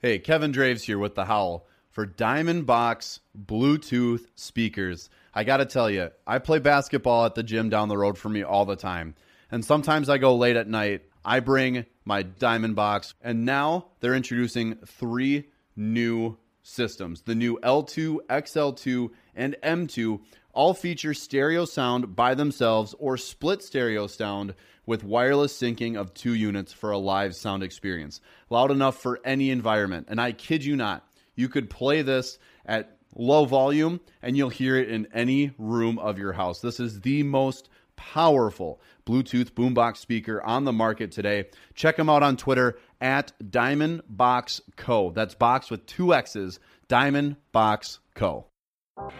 Hey, Kevin Draves here with The Howl for Diamond Boxx Bluetooth speakers. I got to tell you, I play basketball at the gym down the road for me all the time. And sometimes I go late at night. I bring my Diamond Boxx, and now they're introducing three new systems. The new L2, XL2, and M2 all feature stereo sound by themselves or split stereo sound with wireless syncing of two units for a live sound experience. Loud enough for any environment. And I kid you not, you could play this at low volume and you'll hear it in any room of your house. This is the most powerful Bluetooth boombox speaker on the market today. Check them out on Twitter at Diamond Boxx Co. That's box with two X's, Diamond Boxx Co.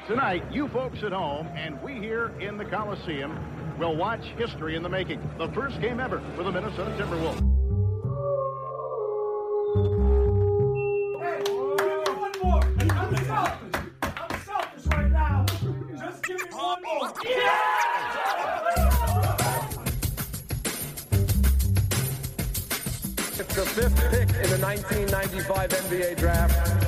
Tonight, you folks at home and we here in the Coliseum will watch history in the making. The first game ever for the Minnesota Timberwolves. Hey, one more. I'm selfish. I'm selfish right now. Just give me one more. It's the fifth pick in the 1995 NBA draft.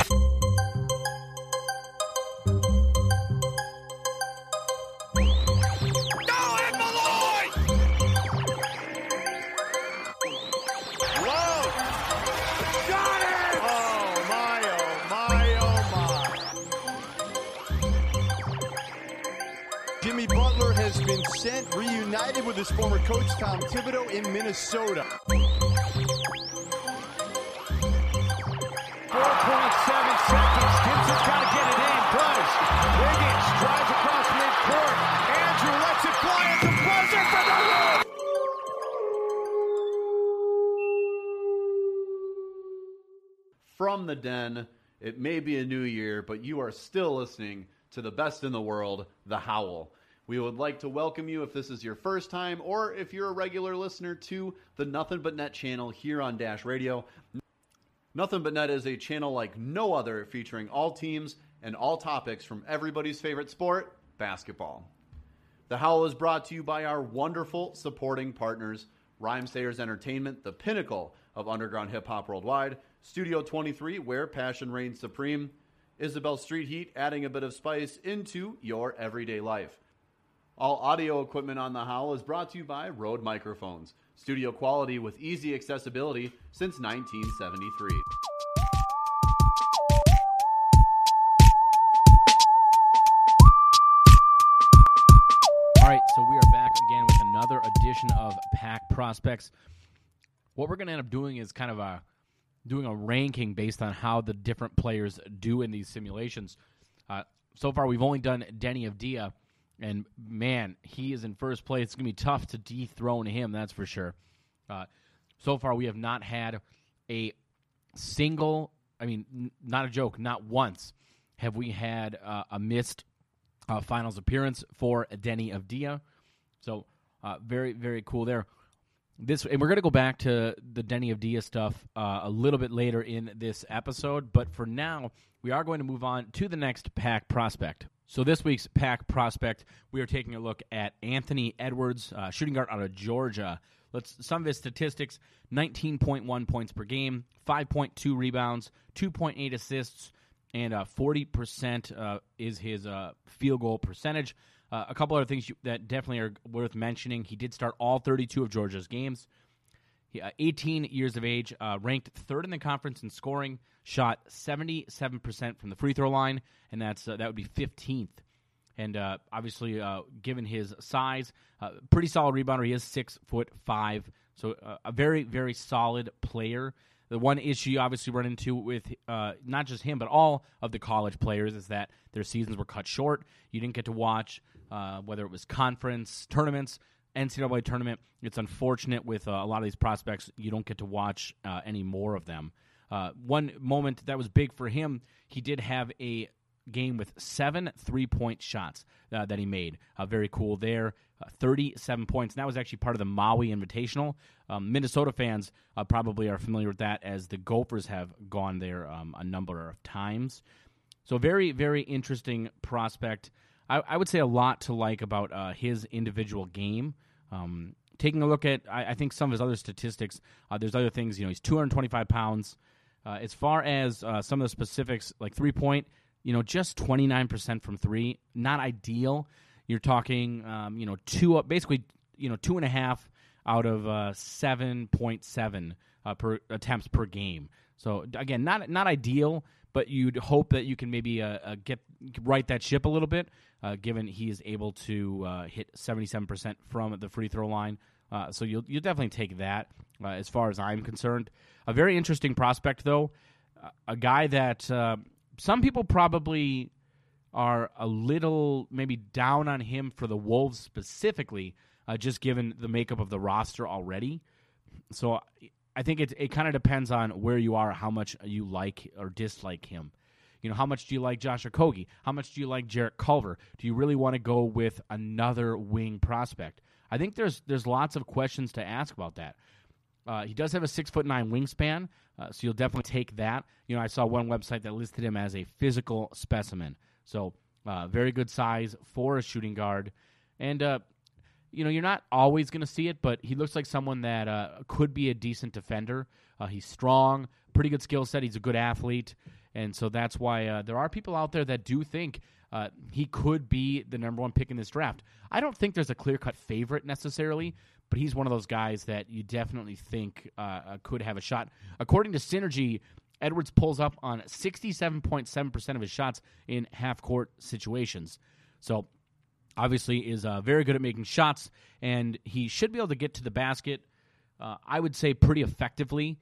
Former coach Tom Thibodeau in Minnesota. 4.7 seconds. Gibson's got to get it in. Does. Wiggins drives across midcourt. Andrew lets it fly at the buzzer for the win. From the den, it may be a new year, but you are still listening to the best in the world, The Howl. We would like to welcome you if this is your first time or if you're a regular listener to the Nothing But Net channel here on Dash Radio. Nothing But Net is a channel like no other featuring all teams and all topics from everybody's favorite sport, basketball. The Howl is brought to you by our wonderful supporting partners, Rhymesayers Entertainment, the pinnacle of underground hip hop worldwide, Studio 23, where passion reigns supreme, Isabel Street Heat, adding a bit of spice into your everyday life. All audio equipment on the Howl is brought to you by Rode Microphones, studio quality with easy accessibility since 1973. All right, so we are back again with another edition of Pack Prospects. What we're going to end up doing is kind of a doing a ranking based on how the different players do in these simulations. Uh, so far, we've only done Deni Avdija, and man, he is in first place. It's going to be tough to dethrone him, that's for sure. Uh, so far, we have not had a single. I mean, n- not a joke. Not once have we had uh, a missed uh, finals appearance for Deni Avdija. So uh, very very cool there. This and we're gonna go back to the Deni Avdija stuff uh, a little bit later in this episode, but for now we are going to move on to the next pack prospect. So this week's pack prospect, we are taking a look at Anthony Edwards, uh, shooting guard out of Georgia. Let's some of his statistics: 19.1 points per game, 5.2 rebounds, 2.8 assists, and uh, 40% uh, is his uh, field goal percentage. Uh, a couple other things that definitely are worth mentioning. He did start all 32 of Georgia's games. He, uh, 18 years of age, uh, ranked third in the conference in scoring, shot 77% from the free throw line, and that's uh, that would be 15th. And uh, obviously, uh, given his size, uh, pretty solid rebounder. He is six foot five, so a very very solid player. The one issue you obviously run into with not just him but all of the college players is that their seasons were cut short. You didn't get to watch whether it was conference tournaments, NCAA tournament. It's unfortunate with uh, a lot of these prospects you don't get to watch uh, any more of them. Uh, one moment that was big for him, he did have a game with seven three point shots uh, that he made. Uh, very cool there. Uh, 37 points. And that was actually part of the Maui Invitational. Um, Minnesota fans probably are familiar with that as the Gophers have gone there um, a number of times. So, very, very interesting prospect. I, I would say a lot to like about uh, his individual game. Um, taking a look at, I, I, think some of his other statistics. Uh, there's other things. You know, he's 225 pounds. Uh, as far as uh, some of the specifics, like three point, you know, just 29% from three, not ideal. You're talking, um, you know, two, basically, you know, two and a half out of uh, 7.7 uh, per attempts per game. So again, not not ideal, but you'd hope that you can maybe uh, uh, get right that ship a little bit, uh, given he is able to uh, hit 77% from the free throw line. Uh, so you'll you'll definitely take that uh, as far as I'm concerned. A very interesting prospect, though, a guy that some people probably are a little maybe down on him for the Wolves specifically, just given the makeup of the roster already. So I think it it kind of depends on where you are, how much you like or dislike him. You know, how much do you like Josh Okogie? How much do you like Jarrett Culver? Do you really want to go with another wing prospect? I think there's there's lots of questions to ask about that. Uh, he does have a six foot nine wingspan, uh, so you'll definitely take that. You know, I saw one website that listed him as a physical specimen, so uh, very good size for a shooting guard. And uh, you know, you're not always going to see it, but he looks like someone that uh, could be a decent defender. Uh, he's strong, pretty good skill set. He's a good athlete, and so that's why uh, there are people out there that do think uh, he could be the number one pick in this draft. I don't think there's a clear cut favorite necessarily, but he's one of those guys that you definitely think uh, uh, could have a shot. According to Synergy, Edwards pulls up on 67.7% of his shots in half court situations. So obviously is uh, very good at making shots, and he should be able to get to the basket. Uh, I would say pretty effectively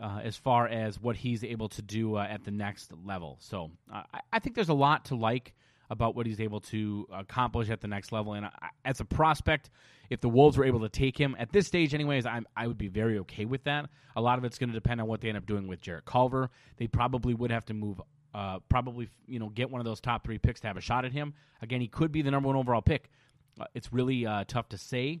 uh, as far as what he's able to do uh, at the next level. So uh, I, think there's a lot to like about what he's able to accomplish at the next level. And as a prospect, if the Wolves were able to take him at this stage, anyways, I'm, I would be very okay with that. A lot of it's going to depend on what they end up doing with Jarrett Culver. They probably would have to move uh, probably you know get one of those top three picks to have a shot at him. Again, he could be the number one overall pick. Uh, it's really uh, tough to say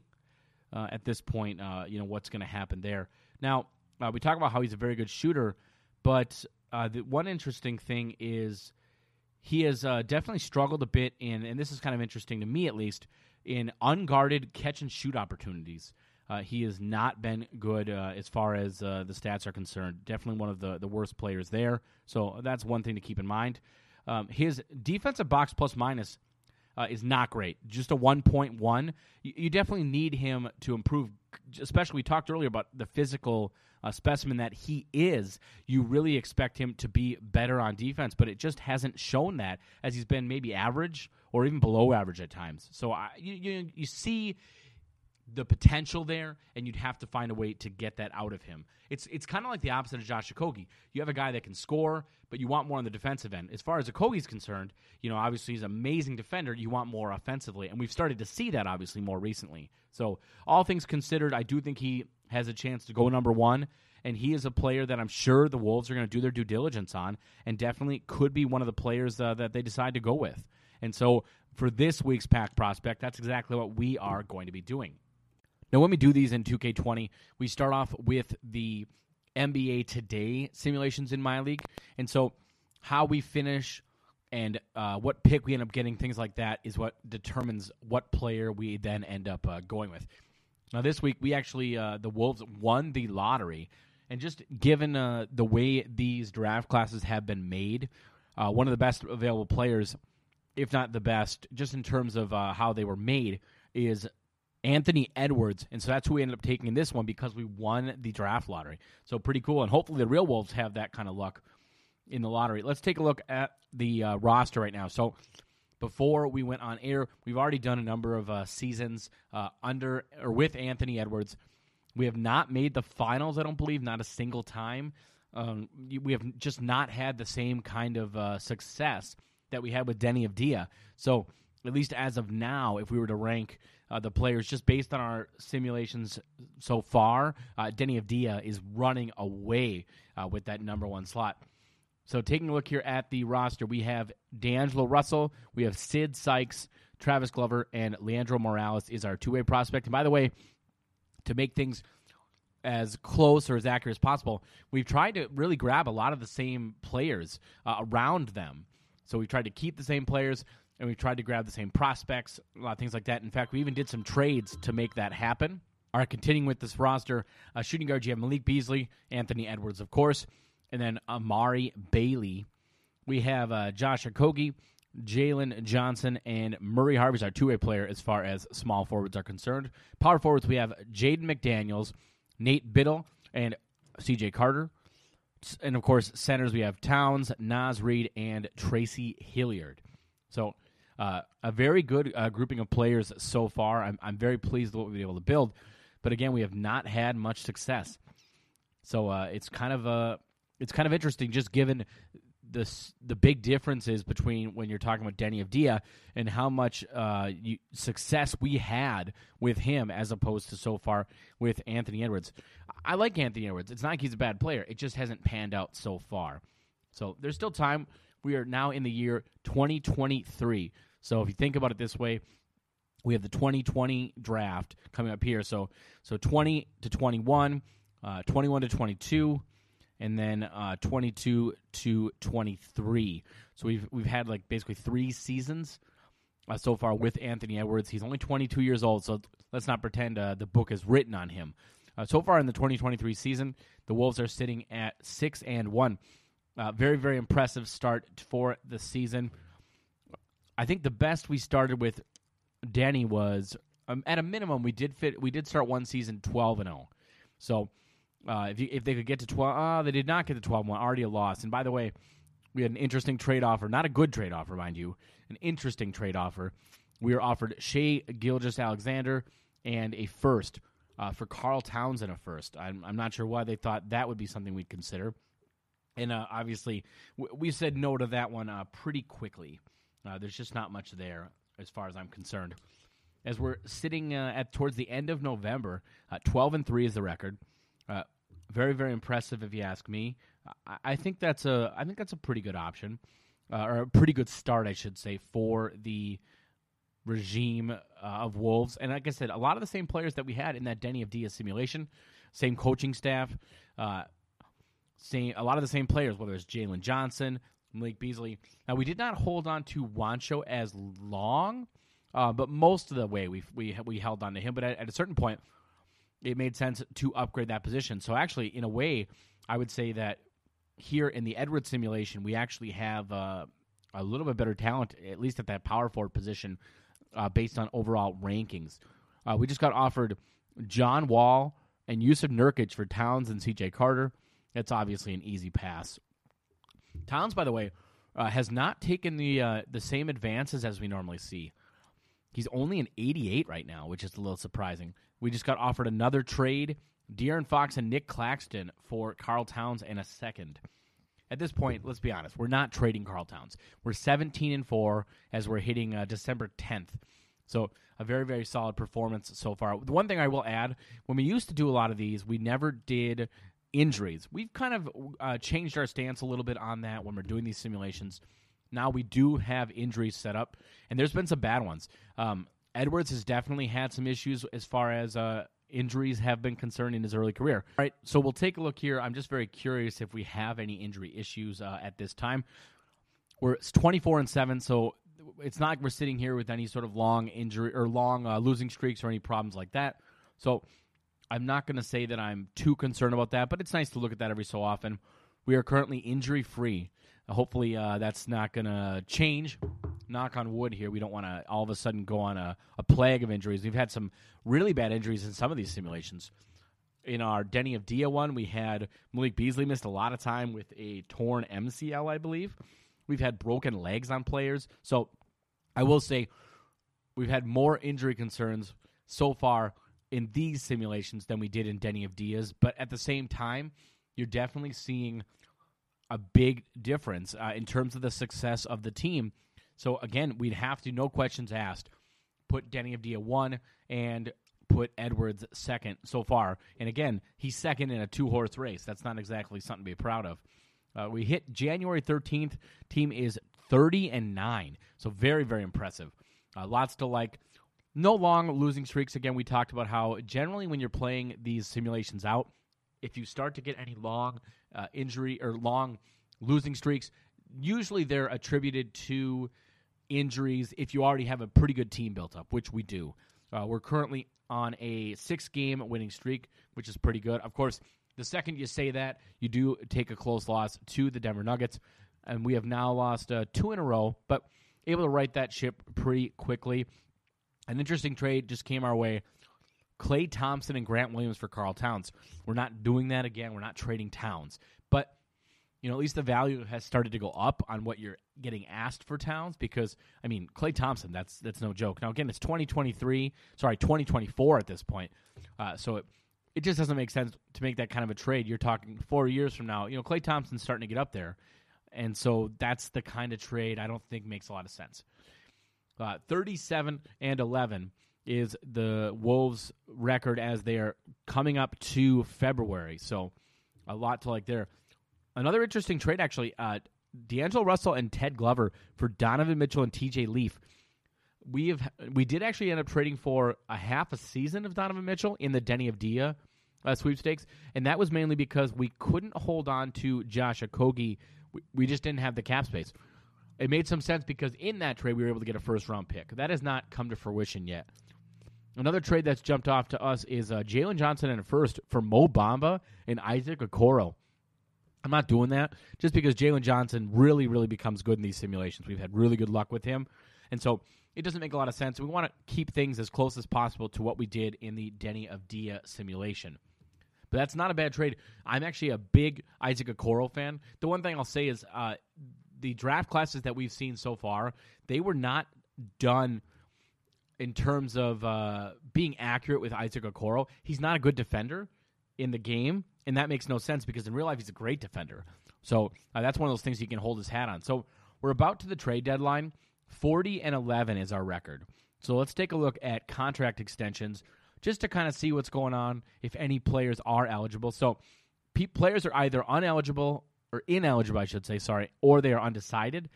at this point. You know what's going to happen there. Now uh, we talk about how he's a very good shooter, but the one interesting thing is he has definitely struggled a bit in, and this is kind of interesting to me at least, in unguarded catch and shoot opportunities. Uh, he has not been good uh, as far as uh, the stats are concerned. Definitely one of the, the worst players there. So that's one thing to keep in mind. Um, his defensive box plus minus uh, is not great. Just a 1.1. You, you, definitely need him to improve, especially we talked earlier about the physical uh, specimen that he is. You really expect him to be better on defense, but it just hasn't shown that as he's been maybe average or even below average at times. So I, you, you, you see the potential there, and you'd have to find a way to get that out of him. It's it's kind of like the opposite of Josh Okogie. You have a guy that can score, but you want more on the defensive end. As far as Okogie's concerned, you know, obviously he's an amazing defender. You want more offensively, and we've started to see that obviously more recently. So all things considered, I do think he has a chance to go number one. And he is a player that I'm sure the Wolves are going to do their due diligence on, and definitely could be one of the players uh, that they decide to go with. And so, for this week's pack prospect, that's exactly what we are going to be doing. Now, when we do these in 2K20, we start off with the NBA Today simulations in my league. And so, how we finish and uh, what pick we end up getting, things like that, is what determines what player we then end up uh, going with. Now, this week, we actually, uh, the Wolves won the lottery. And just given uh, the way these draft classes have been made, uh, one of the best available players, if not the best, just in terms of uh, how they were made, is Anthony Edwards, and so that's who we ended up taking in this one because we won the draft lottery. So pretty cool, and hopefully the real Wolves have that kind of luck in the lottery. Let's take a look at the uh, roster right now. So before we went on air, we've already done a number of uh, seasons uh, under or with Anthony Edwards. We have not made the finals. I don't believe not a single time. Um, we have just not had the same kind of uh, success that we had with Deni Avdija. So at least as of now, if we were to rank uh, the players just based on our simulations so far, uh, Deni Avdija is running away uh, with that number one slot. So taking a look here at the roster, we have D'Angelo Russell, we have Sid Sykes, Travis Glover, and Leandro Morales is our two way prospect. And by the way, to make things as close or as accurate as possible, we've tried to really grab a lot of the same players uh, around them. So we've tried to keep the same players and we've tried to grab the same prospects, a lot of things like that. In fact, we even did some trades to make that happen. All right, continuing with this roster, uh, shooting guard, you have Malik Beasley, Anthony Edwards, of course, and then Amari Bailey. We have uh, Josh Okogie, Jalen Johnson, and Murray Harvey's our two way player as far as small forwards are concerned. Power forwards, we have Jaden McDaniels, Nate Biddle, and CJ Carter. And of course, centers, we have Towns, Naz Reid, and Tracy Hilliard. So, uh, a very good uh, grouping of players so far. I'm, I'm very pleased with what we've been able to build. But again, we have not had much success. So uh, it's kind of uh, it's kind of interesting, just given the the big differences between when you're talking about Deni Avdija and how much uh, you, success we had with him as opposed to so far with Anthony Edwards. I like Anthony Edwards. It's not like he's a bad player. It just hasn't panned out so far. So there's still time. We are now in the year 2023. So if you think about it this way, we have the 2020 draft coming up here. So so 20 to 21, uh, 21 to 22, and then uh, 22 to 23. So we've we've had like basically three seasons uh, so far with Anthony Edwards. He's only 22 years old, so let's not pretend uh, the book is written on him. Uh, so far in the 2023 season, the Wolves are sitting at six and one. Uh, very very impressive start for the season. I think the best we started with Danny was um, at a minimum we did fit we did start one season 12 and 0. So uh, if you, if they could get to 12 uh, they did not get to 12 1 already a loss. And by the way, we had an interesting trade offer, not a good trade offer mind you, an interesting trade offer. We were offered Shai Gilgeous-Alexander and a first uh, for Karl Towns and a first. I'm, I'm not sure why they thought that would be something we'd consider. And uh, obviously, we said no to that one uh, pretty quickly. Uh, there's just not much there as far as I'm concerned. As we're sitting uh, at towards the end of November, uh, 12 and three is the record. Uh, very very impressive if you ask me. I, I think that's a I think that's a pretty good option, uh, or a pretty good start, I should say, for the regime of Wolves. And like I said, a lot of the same players that we had in that Deni Avdija simulation, same coaching staff, same a lot of the same players, whether it's Jalen Johnson, Malik Beasley. Now we did not hold on to Juancho as long, uh, but most of the way we we we held on to him. But at, at a certain point, it made sense to upgrade that position. So actually, in a way, I would say that here in the Edwards simulation, we actually have uh, a little bit better talent, at least at that power forward position, uh, based on overall rankings. Uh, we just got offered John Wall and Jusuf Nurkic for Towns and C.J. Carter. That's obviously an easy pass. Towns, by the way, uh, has not taken the uh, the same advances as we normally see. He's only an 88 right now, which is a little surprising. We just got offered another trade: De'Aaron Fox and Nick Claxton for Karl Towns and a second. At this point, let's be honest, we're not trading Karl Towns. We're 17 and four as we're hitting uh, December 10th. So a very very solid performance so far. The one thing I will add: when we used to do a lot of these, we never did injuries. We've kind of uh, changed our stance a little bit on that when we're doing these simulations. Now we do have injuries set up, and there's been some bad ones. Um, Edwards has definitely had some issues as far as uh, injuries have been concerned in his early career. All right, so we'll take a look here. I'm just very curious if we have any injury issues uh, at this time. We're 24 and seven, so it's not like we're sitting here with any sort of long injury or long uh, losing streaks or any problems like that. So I'm not going to say that I'm too concerned about that, but it's nice to look at that every so often. We are currently injury free. hopefully, uh, that's not going to change. Knock on wood here. We don't want to all of a sudden go on a, a plague of injuries. We've had some really bad injuries in some of these simulations. In our Deni Avdija one, we had Malik Beasley missed a lot of time with a torn MCL, I believe. We've had broken legs on players. So I will say we've had more injury concerns so far in these simulations than we did in Deni Avdija's. But at the same time, you're definitely seeing a big difference uh, in terms of the success of the team. So again, we'd have to, no questions asked, put Deni Avdija one and put Edwards second so far. And again, he's second in a two horse race. That's not exactly something to be proud of. Uh, we hit January 13th. Team is 30 and 9. So very, very impressive. Uh, lots to like. No long losing streaks. Again, we talked about how generally when you're playing these simulations out, if you start to get any long uh, injury or long losing streaks, usually they're attributed to injuries if you already have a pretty good team built up, which we do. Uh, we're currently on a six game winning streak, which is pretty good. Of course, the second you say that, you do take a close loss to the Denver Nuggets, and we have now lost uh, two in a row, but able to right that ship pretty quickly. An interesting trade just came our way. Klay Thompson and Grant Williams for Carl Towns. We're not doing that again. We're not trading Towns. But, you know, at least the value has started to go up on what you're getting asked for Towns because, I mean, Klay Thompson, that's that's no joke. Now, again, it's 2023, sorry, 2024 at this point. Uh, so it, it just doesn't make sense to make that kind of a trade. You're talking four years from now. You know, Klay Thompson's starting to get up there. And so that's the kind of trade I don't think makes a lot of sense. Uh, 37 and 11 is the Wolves' record as they are coming up to February. So a lot to like there. Another interesting trade, actually. Uh, D'Angelo Russell and Ted Glover for Donovan Mitchell and TJ Leaf. We have we did actually end up trading for a half a season of Donovan Mitchell in the Deni Avdija uh, sweepstakes, and that was mainly because we couldn't hold on to Josh Okogie. We, we just didn't have the cap space. It made some sense because in that trade we were able to get a first round pick. That has not come to fruition yet. Another trade that's jumped off to us is uh, Jalen Johnson and a first for Mo Bamba and Isaac Okoro. I'm not doing that just because Jalen Johnson really, really becomes good in these simulations. We've had really good luck with him. And so it doesn't make a lot of sense. We want to keep things as close as possible to what we did in the Deni Avdija simulation. But that's not a bad trade. I'm actually a big Isaac Okoro fan. The one thing I'll say is uh, the draft classes that we've seen so far, they were not done in terms of uh, being accurate with Isaac Okoro. He's not a good defender in the game, and that makes no sense because in real life he's a great defender. So uh, that's one of those things he can hold his hat on. So we're about to the trade deadline. 40 and 11 is our record. So let's take a look at contract extensions just to kind of see what's going on if any players are eligible. So players are either uneligible or ineligible, I should say, sorry, or they are undecided.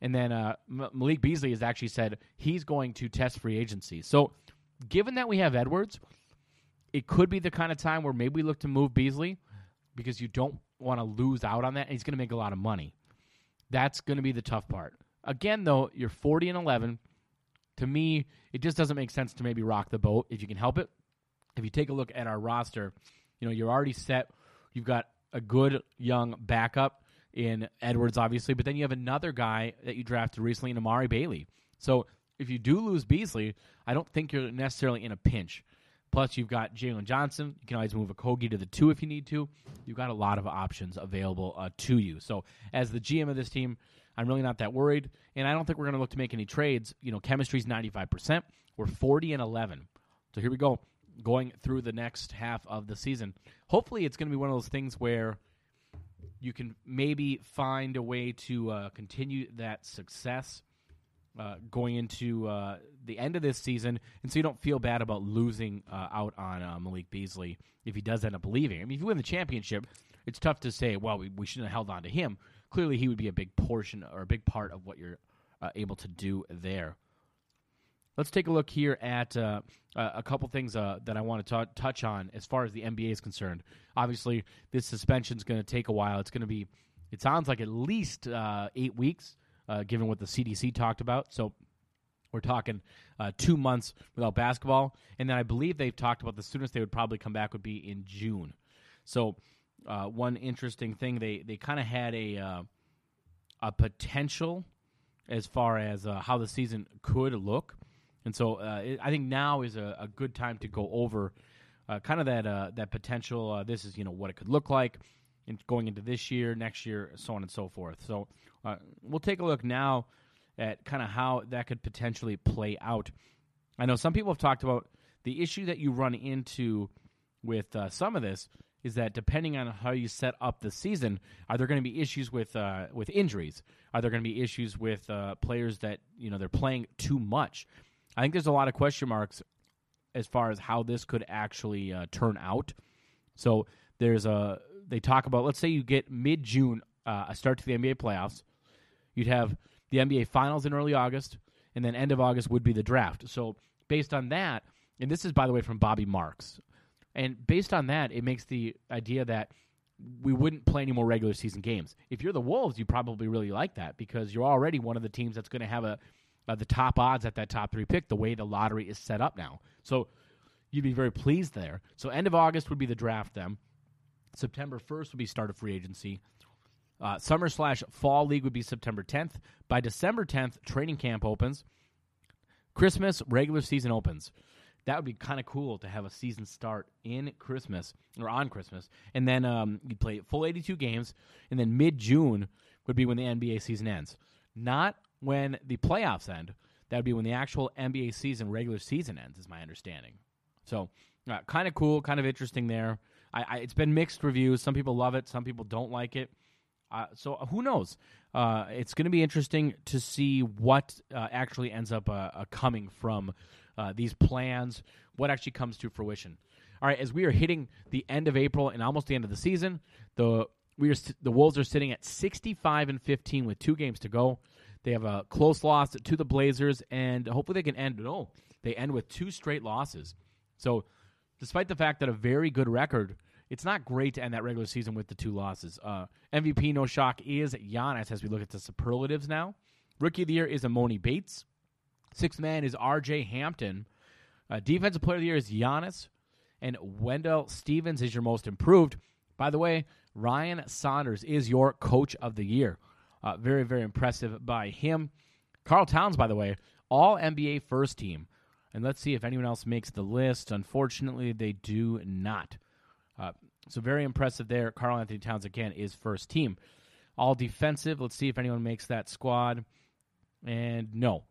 And then uh, M- Malik Beasley has actually said he's going to test free agency. So, given that we have Edwards, it could be the kind of time where maybe we look to move Beasley because you don't want to lose out on that. And he's going to make a lot of money. That's going to be the tough part. Again, though, you're 40 and 11. To me, it just doesn't make sense to maybe rock the boat if you can help it. If you take a look at our roster, you know you're already set. You've got a good young backup in Edwards, obviously, but then you have another guy that you drafted recently in Amari Bailey. So if you do lose Beasley, I don't think you're necessarily in a pinch. Plus, you've got Jalen Johnson. You can always move Okogie to the two if you need to. You've got a lot of options available uh, to you. So, as the GM of this team, I'm really not that worried, and I don't think we're going to look to make any trades. You know, chemistry's 95%. We're 40 and 11. So here we go, going through the next half of the season. Hopefully, it's going to be one of those things where you can maybe find a way to uh, continue that success uh, going into uh, the end of this season, and so you don't feel bad about losing uh, out on uh, Malik Beasley if he does end up leaving. I mean, if you win the championship, it's tough to say, well, we, we shouldn't have held on to him. Clearly, he would be a big portion or a big part of what you're uh, able to do there. Let's take a look here at uh, a couple things uh, that I want to t- touch on as far as the NBA is concerned. Obviously, this suspension is going to take a while. It's going to be, it sounds like at least uh, eight weeks, uh, given what the CDC talked about. So we're talking uh, two months without basketball. And then I believe they've talked about the soonest they would probably come back would be in June. So uh, one interesting thing, they, they kind of had a, a potential as far as how the season could look. And so uh, it, I think now is a, a, good time to go over uh, kind of that uh, that potential. Uh, this is you know what it could look like in going into this year, next year, so on and so forth. So uh, we'll take a look now at kind of how that could potentially play out. I know some people have talked about the issue that you run into with uh, some of this is that depending on how you set up the season, are there going to be issues with with injuries? Are there going to be issues with players that you know they're playing too much? I think there's a lot of question marks as far as how this could actually uh, turn out. So there's a they talk about let's say you get mid June uh, a start to the NBA playoffs. You'd have the NBA Finals in early August, and then end of August would be the draft. So based on that, and this is by the way from Bobby Marks, and based on that, it makes the idea that we wouldn't play any more regular season games. If you're the Wolves, you probably really like that because you're already one of the teams that's going to have a uh, the top odds at that top three pick. The way the lottery is set up now, so you'd be very pleased there. So end of August would be the draft. Then September first would be start of free agency. Uh, summer slash fall league would be September 10th. By December 10th, training camp opens. Christmas regular season opens. That would be kind of cool to have a season start in Christmas or on Christmas, and then um, you play full 82 games, and then mid June would be when the NBA season ends. Not when the playoffs end. That would be when the actual NBA season, regular season ends, is my understanding. So, uh, kind of cool, kind of interesting there. I, I, it's been mixed reviews. Some people love it, some people don't like it. Uh, so who knows? Uh, it's going to be interesting to see what uh, actually ends up uh, uh, coming from uh, these plans, what actually comes to fruition. All right, as we are hitting the end of April and almost the end of the season, the we are the Wolves are sitting at 65 and 15 with two games to go. They have a close loss to the Blazers, and hopefully they can end. No, they end with two straight losses. So, despite the fact that a very good record, it's not great to end that regular season with the two losses. Uh, MVP, no shock, is Giannis as we look at the superlatives now. Rookie of the year is Emoni Bates. Sixth man is R.J. Hampton. Uh, defensive player of the year is Giannis. And Wendell Stevens is your most improved. By the way, Ryan Saunders is your coach of the year. Uh, very, very impressive by him. Karl Towns, by the way, all NBA first team. And let's see if anyone else makes the list. Unfortunately, they do not. Uh, so very impressive there. Karl Anthony Towns again is first team. All defensive. Let's see if anyone makes that squad. And no,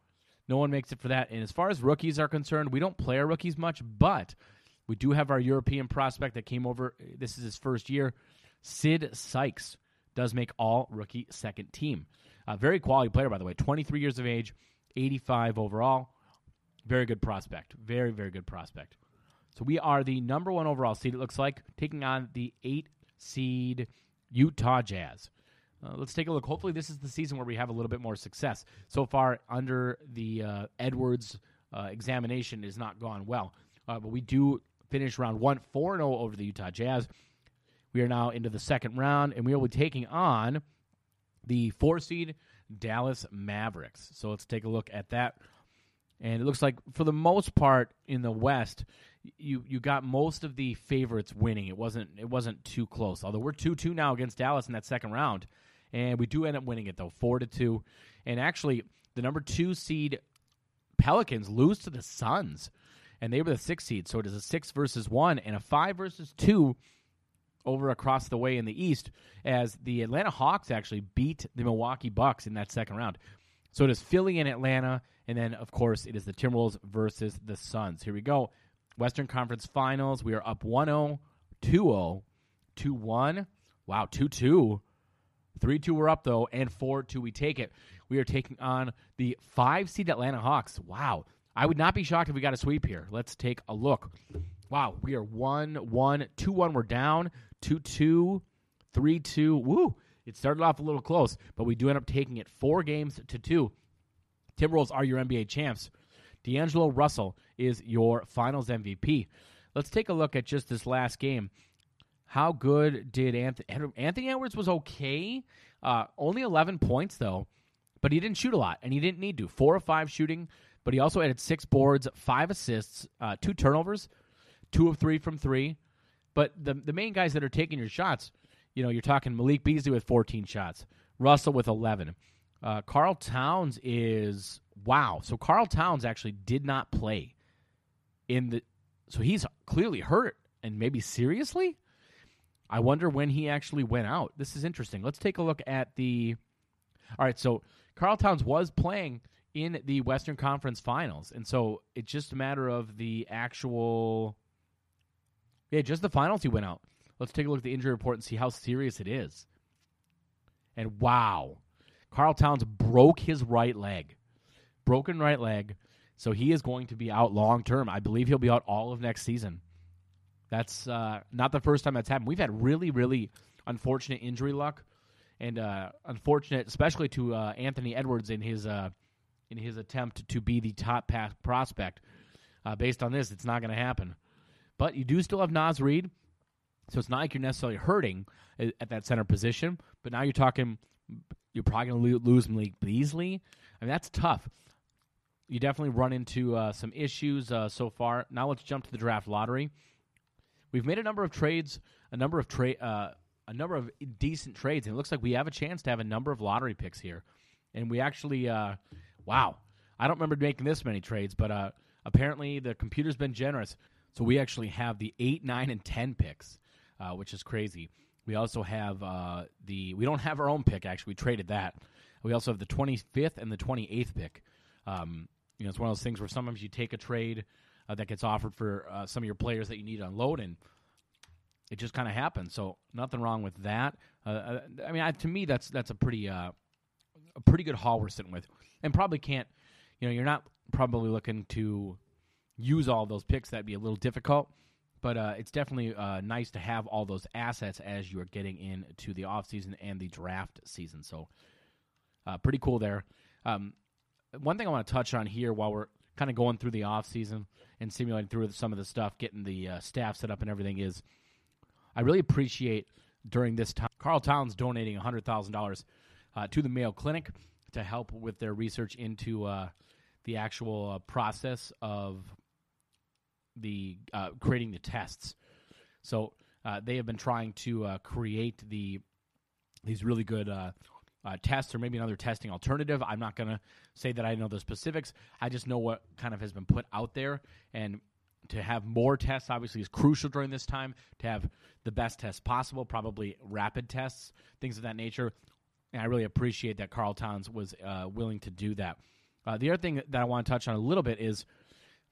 no one makes it for that. And as far as rookies are concerned, we don't play our rookies much, but we do have our European prospect that came over. This is his first year. Sid Sykes does make all rookie second team. A very quality player, by the way. 23 years of age, 85 overall. Very good prospect. Very, very good prospect. So we are the number one overall seed, it looks like, taking on the eight seed Utah Jazz. Uh, let's take a look. Hopefully, this is the season where we have a little bit more success. So far, under the uh, Edwards uh, examination, has not gone well. Uh, but we do finish round one 4 0 over the Utah Jazz. We are now into the second round, and we will be taking on the four seed Dallas Mavericks. So let's take a look at that. And it looks like, for the most part, in the West, you you got most of the favorites winning. It wasn't it wasn't too close. Although we're two two now against Dallas in that second round, and we do end up winning it though four to two. And actually, the number two seed Pelicans lose to the Suns, and they were the six seed. So it is a six versus one and a five versus two over across the way in the East, as the Atlanta Hawks actually beat the Milwaukee Bucks in that second round. So it is Philly and Atlanta, and then of course it is the Timberwolves versus the Suns. Here we go. Western Conference Finals. We are up 1 0, 2 0, 2 1. Wow, 2 2. 3 2 we're up, though, and 4 2 we take it. We are taking on the five seed Atlanta Hawks. Wow. I would not be shocked if we got a sweep here. Let's take a look. Wow, we are 1 1, 2 1, we're down, 2 2, 3 2. Woo! It started off a little close, but we do end up taking it four games to two. Timberwolves are your NBA champs. D'Angelo Russell is your finals MVP. Let's take a look at just this last game. How good did Anthony Anthony Edwards was okay. Uh, only 11 points though, but he didn't shoot a lot, and he didn't need to. Four or five shooting, but he also added six boards, five assists, uh, two turnovers, two of three from three. But the the main guys that are taking your shots, you know, you're talking Malik Beasley with 14 shots, Russell with 11. Uh, Karl Towns is wow. So Karl Towns actually did not play in the. So he's clearly hurt and maybe seriously. I wonder when he actually went out. This is interesting. Let's take a look at the. All right, so Karl Towns was playing in the Western Conference Finals, and so it's just a matter of the actual. Yeah, just the finals he went out. Let's take a look at the injury report and see how serious it is. And wow, Karl Towns broke his right leg. Broken right leg. So he is going to be out long term. I believe he'll be out all of next season. That's uh, not the first time that's happened. We've had really, really unfortunate injury luck. and uh, unfortunate, especially to uh, Anthony Edwards in his uh, in his attempt to be the top pass prospect. Uh, based on this, it's not going to happen. But you do still have Naz Reid, so it's not like you're necessarily hurting at, at that center position. But now you're talking, you're probably going to lose Malik Beasley. I mean, that's tough. You definitely run into uh, some issues uh, so far. Now let's jump to the draft lottery. We've made a number of trades, a number of trade, uh, a number of decent trades, and it looks like we have a chance to have a number of lottery picks here. And we actually, uh, wow, I don't remember making this many trades, but uh, apparently the computer's been generous. So we actually have the eight, nine, and ten picks, uh, which is crazy. We also have uh, the we don't have our own pick actually. We traded that. We also have the twenty fifth and the twenty eighth pick. Um, you know, it's one of those things where sometimes you take a trade uh, that gets offered for uh, some of your players that you need to unload, and it just kind of happens. So nothing wrong with that. Uh, uh, I mean, I, to me, that's that's a pretty uh, a pretty good haul we're sitting with, and probably can't. You know, you're not probably looking to use all those picks. That'd be a little difficult, but uh, it's definitely uh, nice to have all those assets as you are getting into the off season and the draft season. So, uh, pretty cool there. Um, one thing I want to touch on here while we're kind of going through the off season and simulating through some of the stuff, getting the uh, staff set up and everything is, I really appreciate during this time Karl Towns donating hundred thousand uh, dollars to the Mayo Clinic to help with their research into uh, the actual process of the uh, creating the tests. So uh, they have been trying to uh, create the these really good uh, uh, tests, or maybe another testing alternative. I'm not going to say that I know the specifics. I just know what kind of has been put out there, and to have more tests obviously is crucial during this time. To have the best tests possible, probably rapid tests, things of that nature. And I really appreciate that Karl Towns was uh, willing to do that. The other thing that I want to touch on a little bit is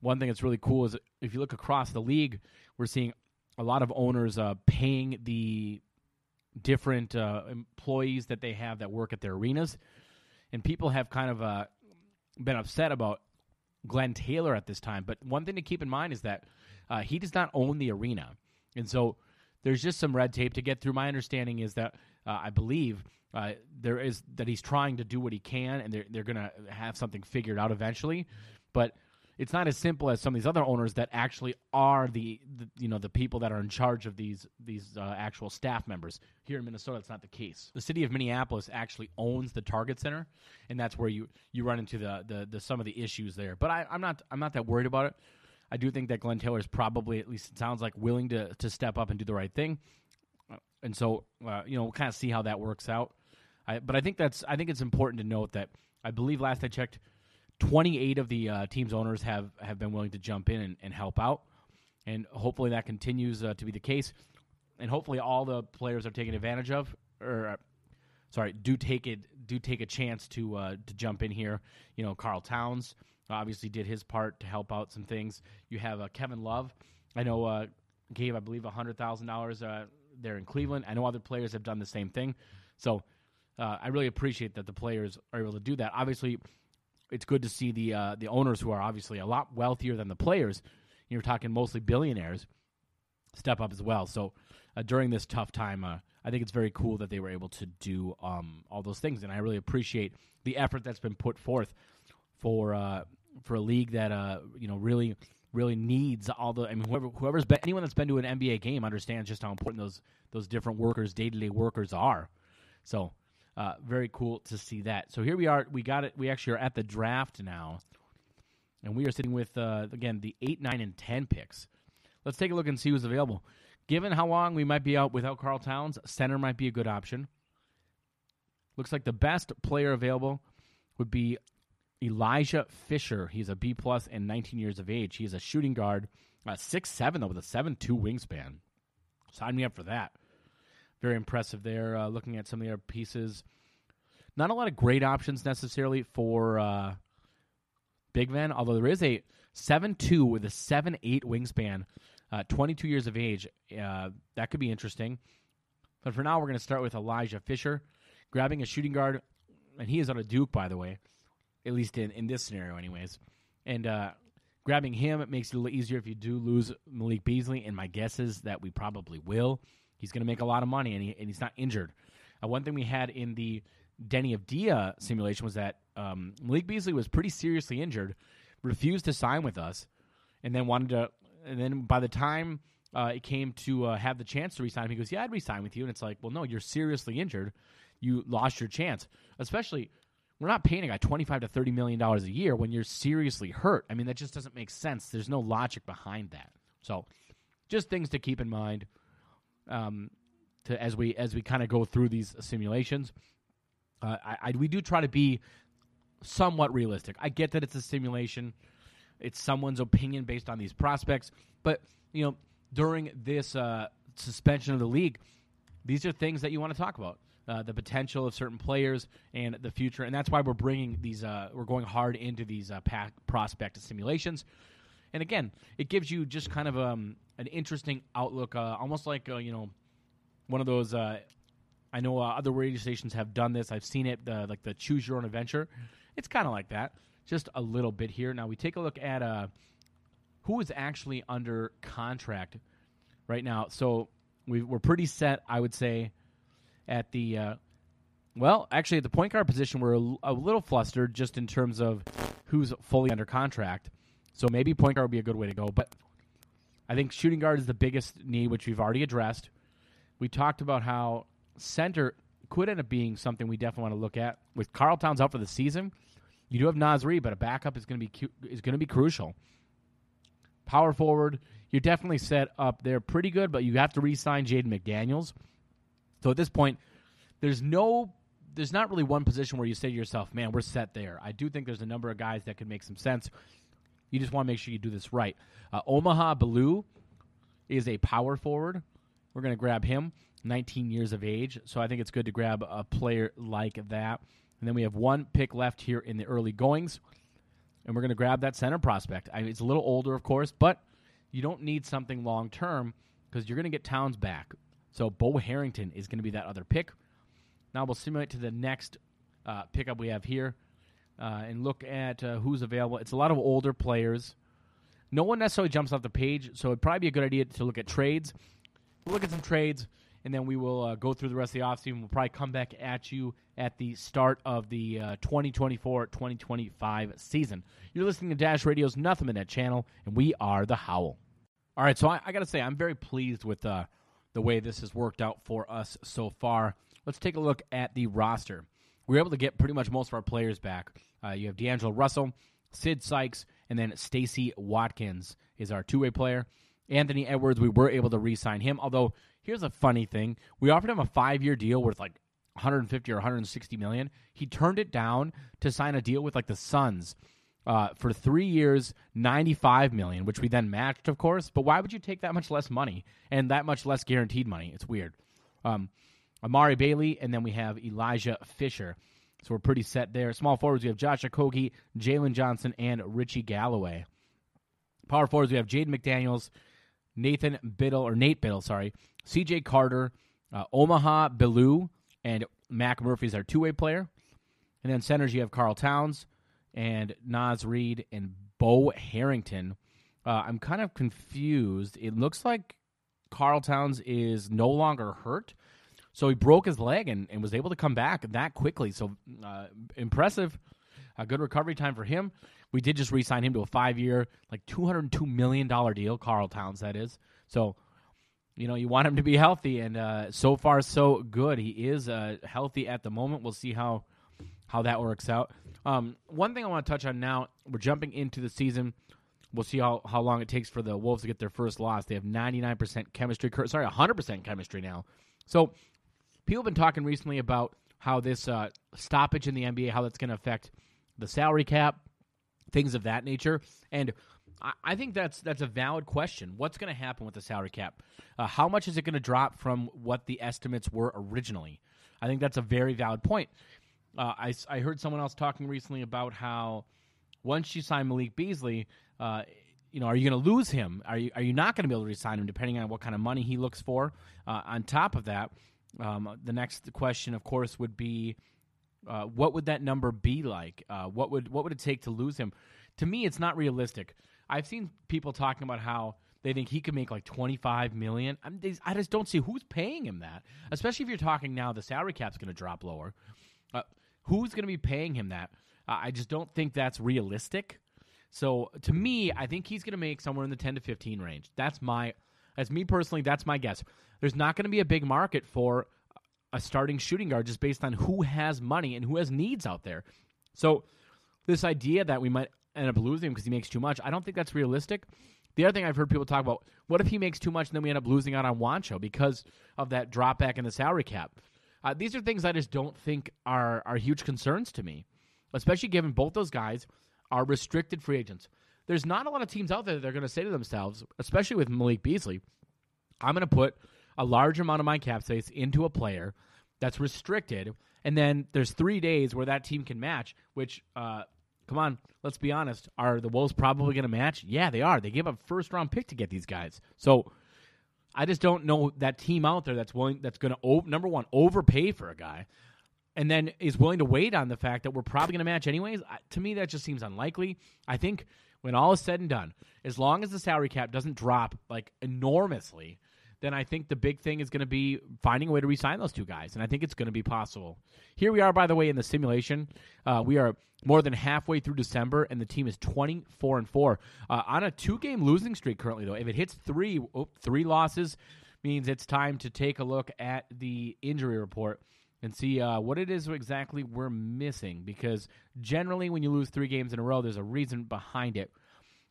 one thing that's really cool is if you look across the league, we're seeing a lot of owners uh, paying the different uh, employees that they have that work at their arenas, and people have kind of uh, been upset about Glenn Taylor at this time. But one thing to keep in mind is that uh, he does not own the arena, and so there's just some red tape to get through. My understanding is that uh, I believe uh, there is that he's trying to do what he can, and they're they're going to have something figured out eventually, but. It's not as simple as some of these other owners that actually are the, the you know the people that are in charge of these these uh, actual staff members. Here in Minnesota, it's not the case. The city of Minneapolis actually owns the Target Center, and that's where you, you run into the, the, the some of the issues there. But I, I'm not I'm not that worried about it. I do think that Glenn Taylor is probably, at least it sounds like, willing to, to step up and do the right thing. And so, uh, you know, we'll kind of see how that works out. I, but I think that's I think it's important to note that I believe last I checked, 28 of the uh, team's owners have, have been willing to jump in and, and help out. And hopefully that continues uh, to be the case. And hopefully all the players are taking advantage of, or uh, sorry, do take it, do take a chance to uh, to jump in here. You know, Karl Towns obviously did his part to help out some things. You have uh, Kevin Love. I know gave I believe hundred thousand dollars there in Cleveland. I know other players have done the same thing. So I really appreciate that the players are able to do that. Obviously, it's good to see the uh, the owners who are obviously a lot wealthier than the players. You're talking mostly billionaires step up as well. So uh, during this tough time, uh, I think it's very cool that they were able to do um, all those things, and I really appreciate the effort that's been put forth for uh, for a league that uh, you know really really needs all the. I mean, whoever whoever's been anyone that's been to an NBA game understands just how important those those different workers, day to day workers, are. So uh, very cool to see that. So here we are. We got it. We actually are at the draft now, and we are sitting with uh, again the eight, nine, and ten picks. Let's take a look and see who's available. Given how long we might be out without Karl Towns, center might be a good option. Looks like the best player available would be Elijah Fisher. He's a B plus and 19 years of age. He's a shooting guard, uh, six seven though with a seven two wingspan. Sign me up for that. Very impressive there. Uh, looking at some of the other pieces, not a lot of great options necessarily for uh, big men. Although there is a seven two with a seven eight wingspan, uh, 22 years of age. Uh, that could be interesting. But for now, we're going to start with Elijah Fisher, grabbing a shooting guard, and he is on a Duke, by the way, at least in, in this scenario, anyways. And uh, grabbing him it makes it a little easier if you do lose Malik Beasley. And my guess is that we probably will. He's going to make a lot of money, and, he, and he's not injured. Uh, one thing we had in the Deni Avdija simulation was that um, Malik Beasley was pretty seriously injured, refused to sign with us, and then wanted to. And then by the time uh, it came to uh, have the chance to resign he goes, "Yeah, I'd resign with you." And it's like, well, no, you're seriously injured. You lost your chance. Especially, we're not paying a guy twenty-five to thirty million dollars a year when you're seriously hurt. I mean, that just doesn't make sense. There's no logic behind that. So, just things to keep in mind. Um, to as we as we kind of go through these simulations. Uh, I, I we do try to be somewhat realistic. I get that it's a simulation; it's someone's opinion based on these prospects. But you know, during this uh, suspension of the league, these are things that you want to talk about. Uh, the potential of certain players and the future, and that's why we're bringing these. Uh, we're going hard into these uh, pack prospect simulations, and again, it gives you just kind of um, an interesting outlook, uh, almost like uh, you know one of those. Uh, I know uh, other radio stations have done this. I've seen it, the, like the choose your own adventure. It's kind of like that, just a little bit here. Now we take a look at uh, who is actually under contract right now. So we, we're pretty set, I would say, at the. Uh, well, actually, at the point guard position, we're a little flustered just in terms of who's fully under contract. So maybe point guard would be a good way to go. But I think shooting guard is the biggest need, which we've already addressed. We talked about how center could end up being something we definitely want to look at. With Karl Towns out for the season, you do have Naz Reid, but a backup is going to be cu- is going to be crucial. Power forward, you're definitely set up there pretty good, but you have to re-sign Jaden McDaniels. So at this point, there's no there's not really one position where you say to yourself, "Man, we're set there." I do think there's a number of guys that could make some sense. You just want to make sure you do this right. Uh, Omaha Baloo is a power forward. We're going to grab him, 19 years of age. So I think it's good to grab a player like that. And then we have one pick left here in the early goings, and we're going to grab that center prospect. I mean, it's a little older, of course, but you don't need something long term because you're going to get Towns back. So Bo Harrington is going to be that other pick. Now we'll simulate to the next uh, pickup we have here uh, and look at uh, who's available. It's a lot of older players. No one necessarily jumps off the page, so it'd probably be a good idea to look at trades. Look at some trades, and then we will uh, go through the rest of the offseason. We'll probably come back at you at the start of the 2024 2025 season. You're listening to Dash Radio's Nothing But That channel, and we are The Howl. All right, so I, I got to say, I'm very pleased with uh, the way this has worked out for us so far. Let's take a look at the roster. We were able to get pretty much most of our players back. Uh, you have D'Angelo Russell, Sid Sykes, and then Stacy Watkins is our two-way player. Anthony Edwards, we were able to re-sign him. Although here's a funny thing: we offered him a five-year deal worth like 150 or 160 million. He turned it down to sign a deal with like the Suns uh, for three years, 95 million, which we then matched, of course. But why would you take that much less money and that much less guaranteed money? It's weird. Um, Amari Bailey, and then we have Elijah Fisher. So we're pretty set there. Small forwards, we have Josh Okogie, Jalen Johnson, and Richie Galloway. Power forwards, we have Jaden McDaniels, Nathan Biddle, or Nate Biddle, sorry, CJ Carter, uh, Omaha Bellew, and Mac Murphy's our two way player. And then centers, you have Karl Towns and Naz Reid and Bo Harrington. Uh, I'm kind of confused. It looks like Karl Towns is no longer hurt. So he broke his leg and, and was able to come back that quickly. So uh, impressive. A good recovery time for him. We did just re sign him to a five year, like $202 million deal, Karl Towns, that is. So, you know, you want him to be healthy. And uh, so far, so good. He is uh, healthy at the moment. We'll see how how that works out. Um, one thing I want to touch on now, we're jumping into the season. We'll see how, how long it takes for the Wolves to get their first loss. They have 99% chemistry, sorry, 100% chemistry now. So people have been talking recently about how this uh, stoppage in the NBA, how that's going to affect the salary cap, things of that nature. And I, I think that's that's a valid question. What's going to happen with the salary cap? Uh, how much is it going to drop from what the estimates were originally? I think that's a very valid point. Uh, I, I heard someone else talking recently about how once you sign Malik Beasley, uh, you know, are you going to lose him? Are you are you not going to be able to resign him depending on what kind of money he looks for? Uh, on top of that, um, the next question, of course, would be uh, what would that number be like? Uh, what would what would it take to lose him? To me, it's not realistic. I've seen people talking about how They think he could make like twenty five million. I'm, they- I just don't see who's paying him that. Especially if you're talking now, the salary cap's going to drop lower. Uh, who's going to be paying him that? I just don't think that's realistic. So to me, I think he's going to make somewhere in the 10 to 15 range. That's my, as me personally, that's my guess. There's not going to be a big market for a starting shooting guard just based on who has money and who has needs out there. So this idea that we might end up losing him because he makes too much, I don't think that's realistic. The other thing I've heard people talk about, what if he makes too much and then we end up losing out on Juancho because of that drop back in the salary cap? Uh, these are things I just don't think are are huge concerns to me, especially given both those guys are restricted free agents. There's not a lot of teams out there that are going to say to themselves, especially with Malik Beasley, I'm going to put a large amount of my cap space into a player that's restricted, and then there's three days where that team can match. Which, uh, come on, let's be honest, are the Wolves probably going to match? Yeah, they are. They gave up first round pick to get these guys, so I just don't know that team out there that's willing that's going to number one overpay for a guy, and then is willing to wait on the fact that we're probably going to match anyways. I, to me, that just seems unlikely. I think when all is said and done, as long as the salary cap doesn't drop like enormously, then I think the big thing is going to be finding a way to re-sign those two guys, and I think it's going to be possible. Here we are, by the way, in the simulation. Uh, we are more than halfway through December, and the team is twenty-four and four uh, on a two-game losing streak currently. Though, if it hits three, oh, three losses, means it's time to take a look at the injury report and see uh, what it is exactly we're missing. Because generally, when you lose three games in a row, there's a reason behind it.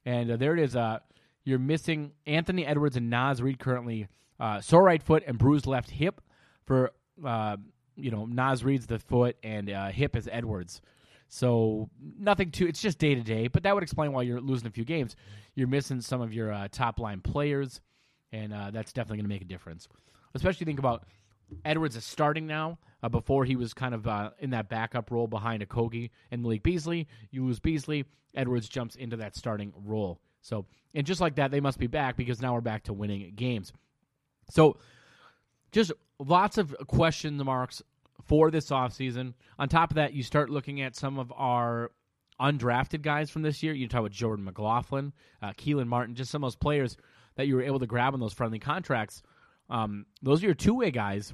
And uh, there it is. Uh, you're missing Anthony Edwards and Naz Reid currently uh, sore right foot and bruised left hip. For uh, you know, Naz Reid's the foot and uh, hip is Edwards. So nothing too. It's just day to day. But that would explain why you're losing a few games. You're missing some of your top line players, and that's definitely going to make a difference. Especially think about Edwards is starting now. Uh, before he was kind of uh, in that backup role behind Okogie and Malik Beasley. You lose Beasley, Edwards jumps into that starting role. So, and just like that, they must be back because now we're back to winning games. So, just lots of question marks for this offseason. On top of that, you start looking at some of our undrafted guys from this year. You talk about Jordan McLaughlin, uh, Keelan Martin, just some of those players that you were able to grab on those friendly contracts. Um, those are your two way guys.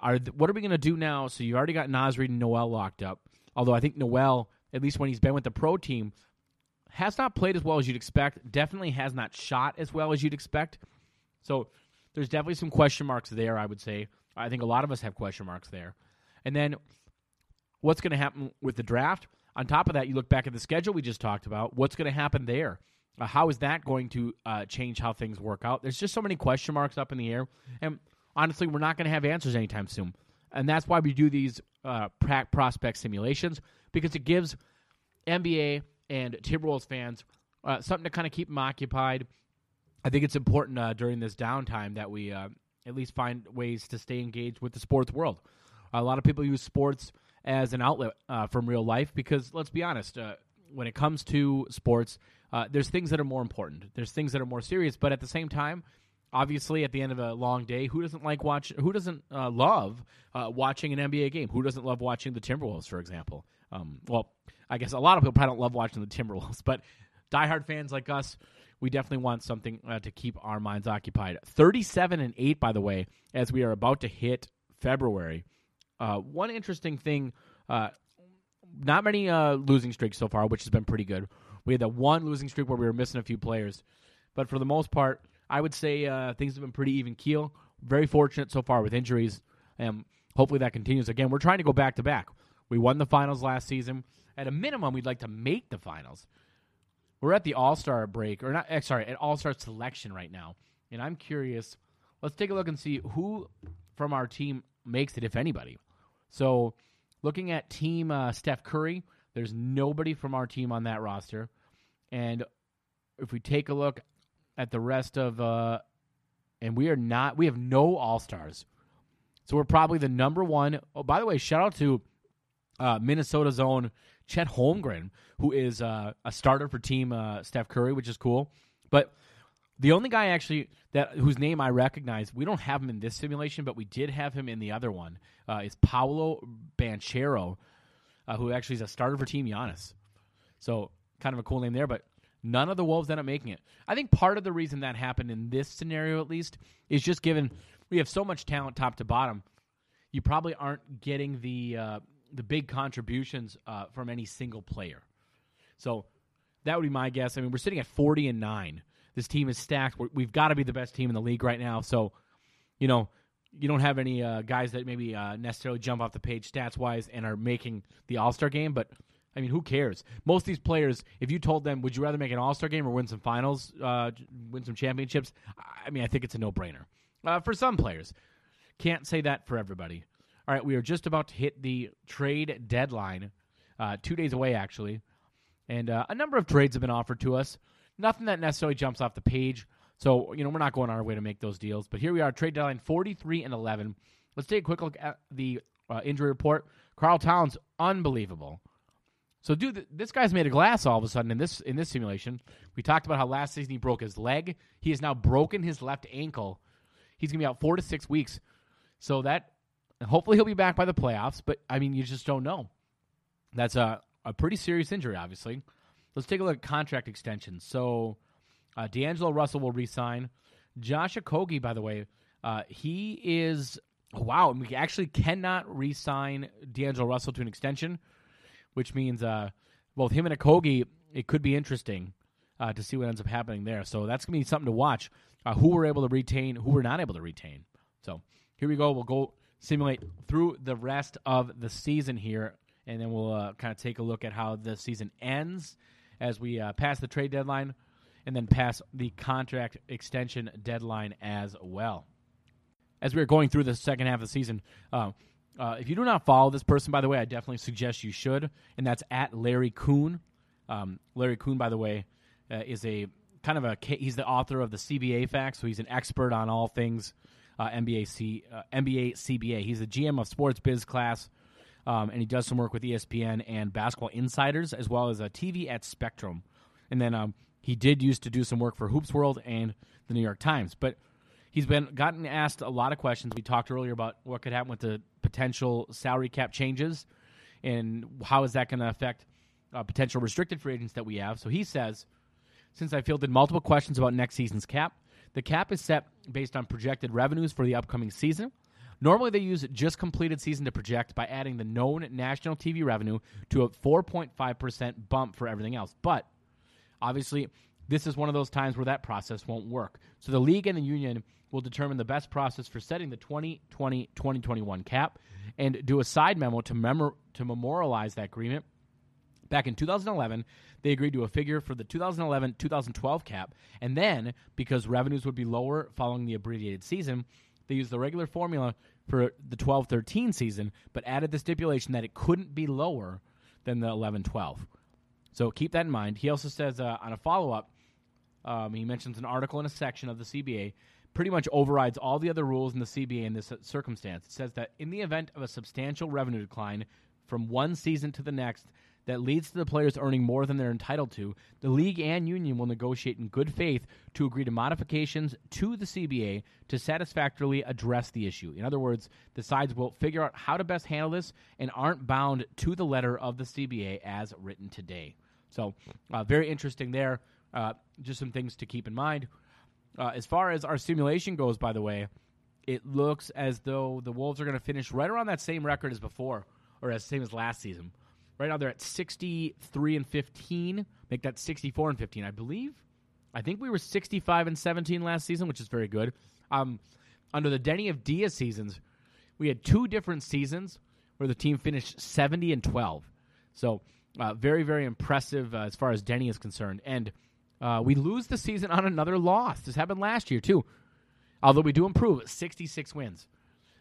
Are what are we going to do now? So you already got Naz Reid and Noel locked up. Although I think Noel, at least when he's been with the pro team, has not played as well as you'd expect. Definitely has not shot as well as you'd expect. So there's definitely some question marks there. I would say. I think a lot of us have question marks there. And then what's going to happen with the draft? On top of that, you look back at the schedule we just talked about. What's going to happen there? Uh, how is that going to uh, change how things work out? There's just so many question marks up in the air, and honestly, we're not going to have answers anytime soon. And that's why we do these uh, prospect simulations because it gives NBA and Timberwolves fans uh, something to kind of keep them occupied. I think it's important uh, during this downtime that we uh, at least find ways to stay engaged with the sports world. A lot of people use sports as an outlet from real life because, let's be honest, when it comes to sports, uh, there's things that are more important. There's things that are more serious, but at the same time, obviously, at the end of a long day, who doesn't like watch? Who doesn't uh, love uh, watching an NBA game? Who doesn't love watching the Timberwolves, for example? Um, well, I guess a lot of people probably don't love watching the Timberwolves, but diehard fans like us, we definitely want something uh, to keep our minds occupied. 37 and 8, by the way, as we are about to hit February. Uh, one interesting thing, uh, not many uh, losing streaks so far, which has been pretty good. We had the one losing streak where we were missing a few players, but for the most part, I would say uh, things have been pretty even keel. Very fortunate so far with injuries, and hopefully that continues. Again, we're trying to go back to back. We won the finals last season. At a minimum, we'd like to make the finals. We're at the All Star break, or not? eh, Sorry, at All Star selection right now, and I'm curious. Let's take a look and see who from our team makes it, if anybody. So, looking at Team uh, Steph Curry, there's nobody from our team on that roster, and if we take a look at the rest of, uh, and we are not, we have no All Stars, so we're probably the number one. Oh, by the way, shout out to uh, Minnesota's own Chet Holmgren, who is uh, a starter for Team uh, Steph Curry, which is cool. But the only guy actually that whose name I recognize, we don't have him in this simulation, but we did have him in the other one. Uh, is Paolo Banchero, uh, who actually is a starter for Team Giannis. So kind of a cool name there. But None of the Wolves end up making it. I think part of the reason that happened in this scenario, at least, is just given we have so much talent top to bottom. You probably aren't getting the uh, the big contributions uh, from any single player. So that would be my guess. I mean, we're sitting at forty and nine. This team is stacked. We're, we've got to be the best team in the league right now. So, you know, you don't have any uh, guys that maybe uh, necessarily jump off the page stats wise and are making the All Star game, but I mean, who cares? Most of these players, if you told them, would you rather make an All Star game or win some finals, uh, win some championships? I mean, I think it's a no brainer. Uh, for some players, can't say that for everybody. All right, we are just about to hit the trade deadline, uh, two days away actually, and uh, a number of trades have been offered to us. Nothing that necessarily jumps off the page. So, you know, we're not going on our way to make those deals. But here we are, trade deadline 43 and 11. Let's take a quick look at the uh, injury report. Karl Towns, unbelievable. So, dude, this guy's made a glass all of a sudden in this in this simulation. We talked about how last season he broke his leg. He has now broken his left ankle. He's gonna be out four to six weeks. So that hopefully he'll be back by the playoffs. But I mean, you just don't know. That's a a pretty serious injury, obviously. Let's take a look at contract extensions. So, uh, D'Angelo Russell will resign. Josh Okogie, by the way, uh, he is wow. We actually cannot re-sign D'Angelo Russell to an extension, which means uh, both him and Okogie. It could be interesting uh, to see what ends up happening there. So that's gonna be something to watch. Uh, who we're able to retain, who we're not able to retain. So here we go. We'll go simulate through the rest of the season here, and then we'll uh, kind of take a look at how the season ends as we uh, pass the trade deadline and then pass the contract extension deadline as well. As we are going through the second half of the season, uh, uh, if you do not follow this person, by the way, I definitely suggest you should, and that's at Larry Coon. Um, Larry Coon, by the way, uh, is a kind of a he's the author of the CBA facts, so he's an expert on all things uh, NBA C, uh, NBA CBA. He's the GM of Sports Biz Class, um, and he does some work with ESPN and Basketball Insiders as well as a TV at Spectrum. And then um, he did used to do some work for Hoops World and the New York Times, but he's been gotten asked a lot of questions. We talked earlier about what could happen with the potential salary cap changes and how is that going to affect uh, potential restricted free agents that we have. So he says, since I fielded multiple questions about next season's cap, the cap is set based on projected revenues for the upcoming season. Normally, they use just completed season to project by adding the known national TV revenue to a 4.5% bump for everything else. But obviously, this is one of those times where that process won't work. So the league and the union will determine the best process for setting the 2020 2021 cap and do a side memo to, memor- to memorialize that agreement. Back in 2011, they agreed to a figure for the 2011 2012 cap, and then, because revenues would be lower following the abbreviated season, they used the regular formula for the 12 13 season, but added the stipulation that it couldn't be lower than the 11 12. So keep that in mind. He also says uh, on a follow up, um, he mentions an article in a section of the CBA pretty much overrides all the other rules in the CBA in this uh, circumstance. It says that in the event of a substantial revenue decline from one season to the next that leads to the players earning more than they're entitled to, the league and union will negotiate in good faith to agree to modifications to the CBA to satisfactorily address the issue. In other words, the sides will figure out how to best handle this and aren't bound to the letter of the CBA as written today. So, uh, very interesting there. Uh, just some things to keep in mind. Uh, as far as our simulation goes, by the way, it looks as though the Wolves are going to finish right around that same record as before, or as same as last season. Right now, they're at 63 and 15. Make that 64 and 15, I believe. I think we were 65 and 17 last season, which is very good. Um, under the Deni Avdija seasons, we had two different seasons where the team finished 70 and 12. So, uh, very, very impressive uh, as far as Deni is concerned. And uh, we lose the season on another loss. This happened last year, too. Although we do improve, 66 wins.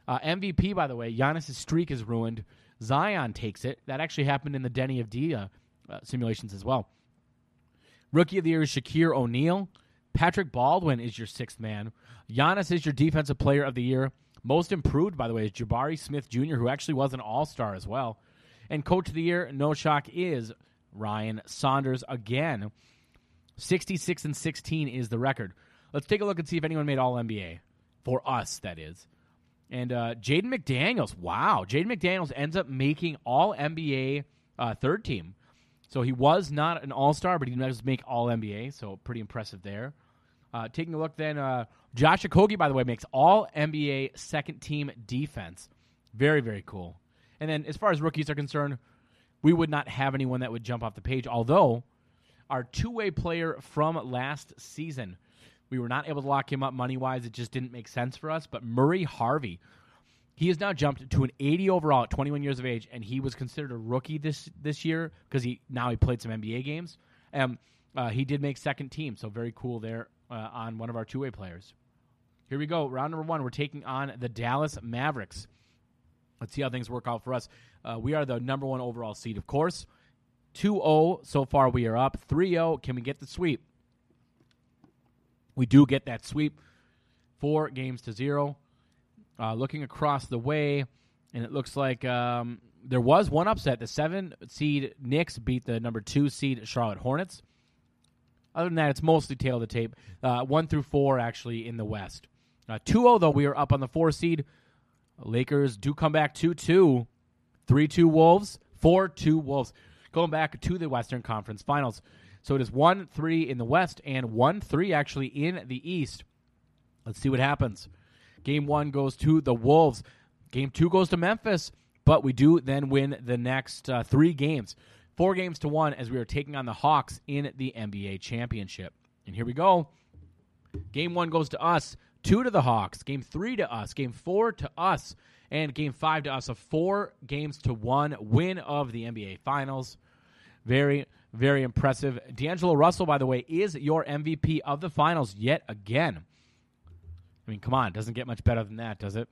Uh, MVP, by the way, Giannis' streak is ruined. Zion takes it. That actually happened in the Deni Avdija uh, simulations as well. Rookie of the year is Shakir O'Neal. Patrick Baldwin is your sixth man. Giannis is your defensive player of the year. Most improved, by the way, is Jabari Smith Jr., who actually was an all star as well. And coach of the year, no shock, is Ryan Saunders again. 66 and 16 is the record. Let's take a look and see if anyone made All NBA. For us, that is. And uh, Jaden McDaniels, wow. Jaden McDaniels ends up making All NBA uh, third team. So he was not an All Star, but he does make All NBA. So pretty impressive there. Uh, taking a look then, uh, Josh Okogie, by the way, makes All NBA second team defense. Very very cool. And then as far as rookies are concerned, we would not have anyone that would jump off the page. Although our two way player from last season, we were not able to lock him up money wise. It just didn't make sense for us. But Murray Harvey, he has now jumped to an 80 overall at 21 years of age, and he was considered a rookie this this year because he now he played some NBA games. Um, uh, he did make second team, so very cool there uh, on one of our two way players. Here we go, round number one. We're taking on the Dallas Mavericks. Let's see how things work out for us. Uh, we are the number one overall seed, of course. 2 0 so far, we are up. 3 0, can we get the sweep? We do get that sweep. Four games to zero. Uh, looking across the way, and it looks like um, there was one upset. The seven seed Knicks beat the number two seed Charlotte Hornets. Other than that, it's mostly tail of the tape. Uh, one through four, actually, in the West. Uh, 2 0, though, we are up on the four seed. Lakers do come back 2 2. 3 2 Wolves, 4 2 Wolves. Going back to the Western Conference Finals. So it is 1 3 in the West and 1 3 actually in the East. Let's see what happens. Game one goes to the Wolves. Game two goes to Memphis, but we do then win the next uh, three games. Four games to one as we are taking on the Hawks in the NBA championship. And here we go. Game one goes to us, two to the Hawks. Game three to us. Game four to us. And game five to us. A four games to one win of the NBA Finals. Very, very impressive. D'Angelo Russell, by the way, is your MVP of the finals yet again. I mean, come on, it doesn't get much better than that, does it?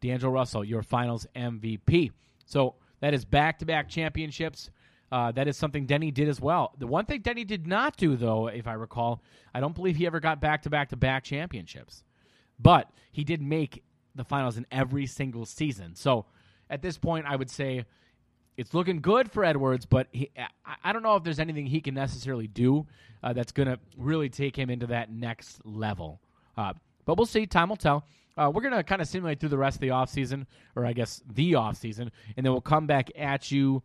D'Angelo Russell, your finals MVP. So that is back to back championships. Uh, that is something Deni did as well. The one thing Deni did not do, though, if I recall, I don't believe he ever got back to back to back championships. But he did make the finals in every single season. So at this point, I would say it's looking good for Edwards, but he, I, don't know if there's anything he can necessarily do uh, that's going to really take him into that next level. Uh, but we'll see. Time will tell. Uh, we're going to kind of simulate through the rest of the offseason, or I guess the offseason, and then we'll come back at you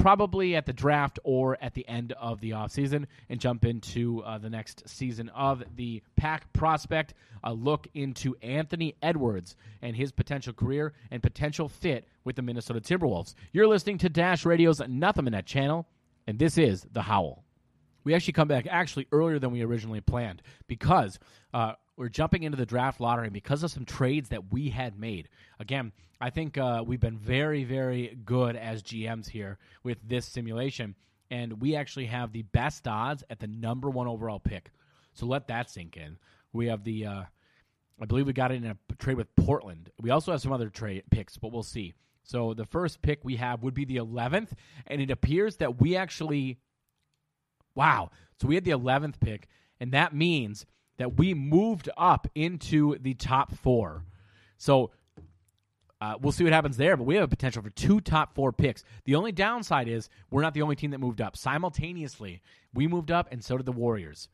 probably at the draft or at the end of the offseason and jump into uh, the next season of the pack prospect. A look into anthony edwards and his potential career and potential fit with the minnesota timberwolves. You're listening to dash radio's nothing in that channel and this is the howl. We actually come back actually earlier than we originally planned because uh, we're jumping into the draft lottery because of some trades that we had made. Again, I think uh, we've been very, very good as GMs here with this simulation, and we actually have the best odds at the number one overall pick. So let that sink in. We have the, uh, I believe we got it in a trade with Portland. We also have some other trade picks, but we'll see. So the first pick we have would be the 11th, and it appears that we actually, wow. So we had the 11th pick, and that means that we moved up into the top four. So uh, we'll see what happens there, but we have a potential for two top four picks. The only downside is we're not the only team that moved up. Simultaneously, we moved up, and so did the Warriors.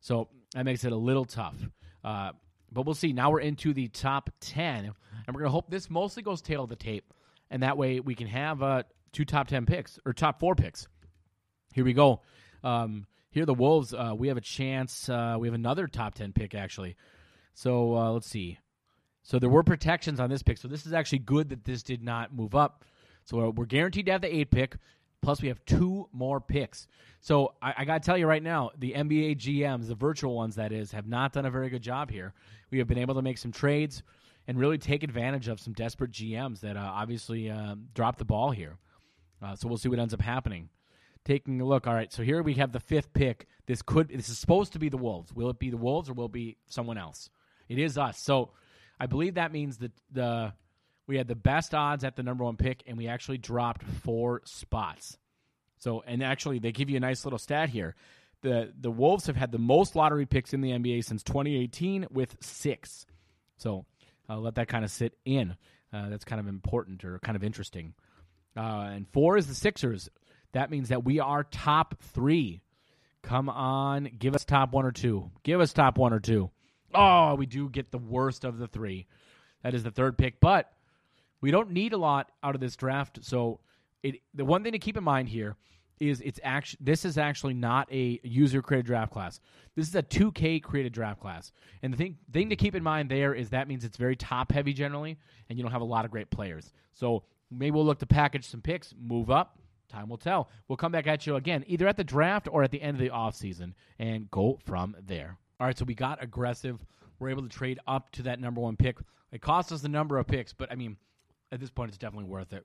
So that makes it a little tough. Uh, but we'll see. Now we're into the top 10, and we're going to hope this mostly goes tail of the tape, and that way we can have uh, two top 10 picks, or top four picks. Here we go. Um, here, the Wolves, uh, we have a chance. Uh, we have another top 10 pick, actually. So uh, let's see. So there were protections on this pick. So this is actually good that this did not move up. So we're guaranteed to have the eight pick. Plus, we have two more picks. So I, I got to tell you right now, the NBA GMs, the virtual ones that is, have not done a very good job here. We have been able to make some trades and really take advantage of some desperate GMs that uh, obviously uh, dropped the ball here. Uh, so we'll see what ends up happening taking a look. All right, so here we have the fifth pick. This could this is supposed to be the Wolves. Will it be the Wolves or will it be someone else? It is us. So I believe that means that the we had the best odds at the number one pick, and we actually dropped four spots. So and actually they give you a nice little stat here. The the Wolves have had the most lottery picks in the NBA since 2018 with six. So I'll let that kind of sit in. Uh, that's kind of important or kind of interesting. Uh, and four is the Sixers that means that we are top three. Come on, give us top one or two. Give us top one or two. Oh, we do get the worst of the three. That is the third pick, but we don't need a lot out of this draft. So, it, the one thing to keep in mind here is it's actually this is actually not a user created draft class. This is a 2K created draft class. And the thing thing to keep in mind there is that means it's very top heavy generally, and you don't have a lot of great players. So maybe we'll look to package some picks, move up. Time will tell. We'll come back at you again, either at the draft or at the end of the offseason, and go from there. All right, so we got aggressive. We're able to trade up to that number one pick. It cost us the number of picks, but I mean, at this point, it's definitely worth it.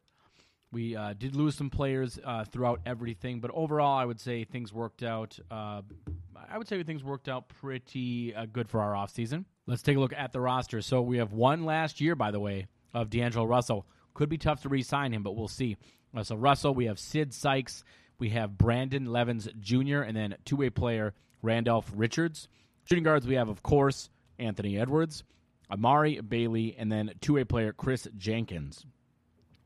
We uh, did lose some players uh, throughout everything, but overall, I would say things worked out. Uh, I would say things worked out pretty uh, good for our offseason. Let's take a look at the roster. So we have one last year, by the way, of D'Angelo Russell. Could be tough to re-sign him, but we'll see. So Russell, we have Sid Sykes, we have Brandon Levens Jr., and then two-way player Randolph Richards. Shooting guards, we have, of course, Anthony Edwards, Amari Bailey, and then two-way player Chris Jenkins.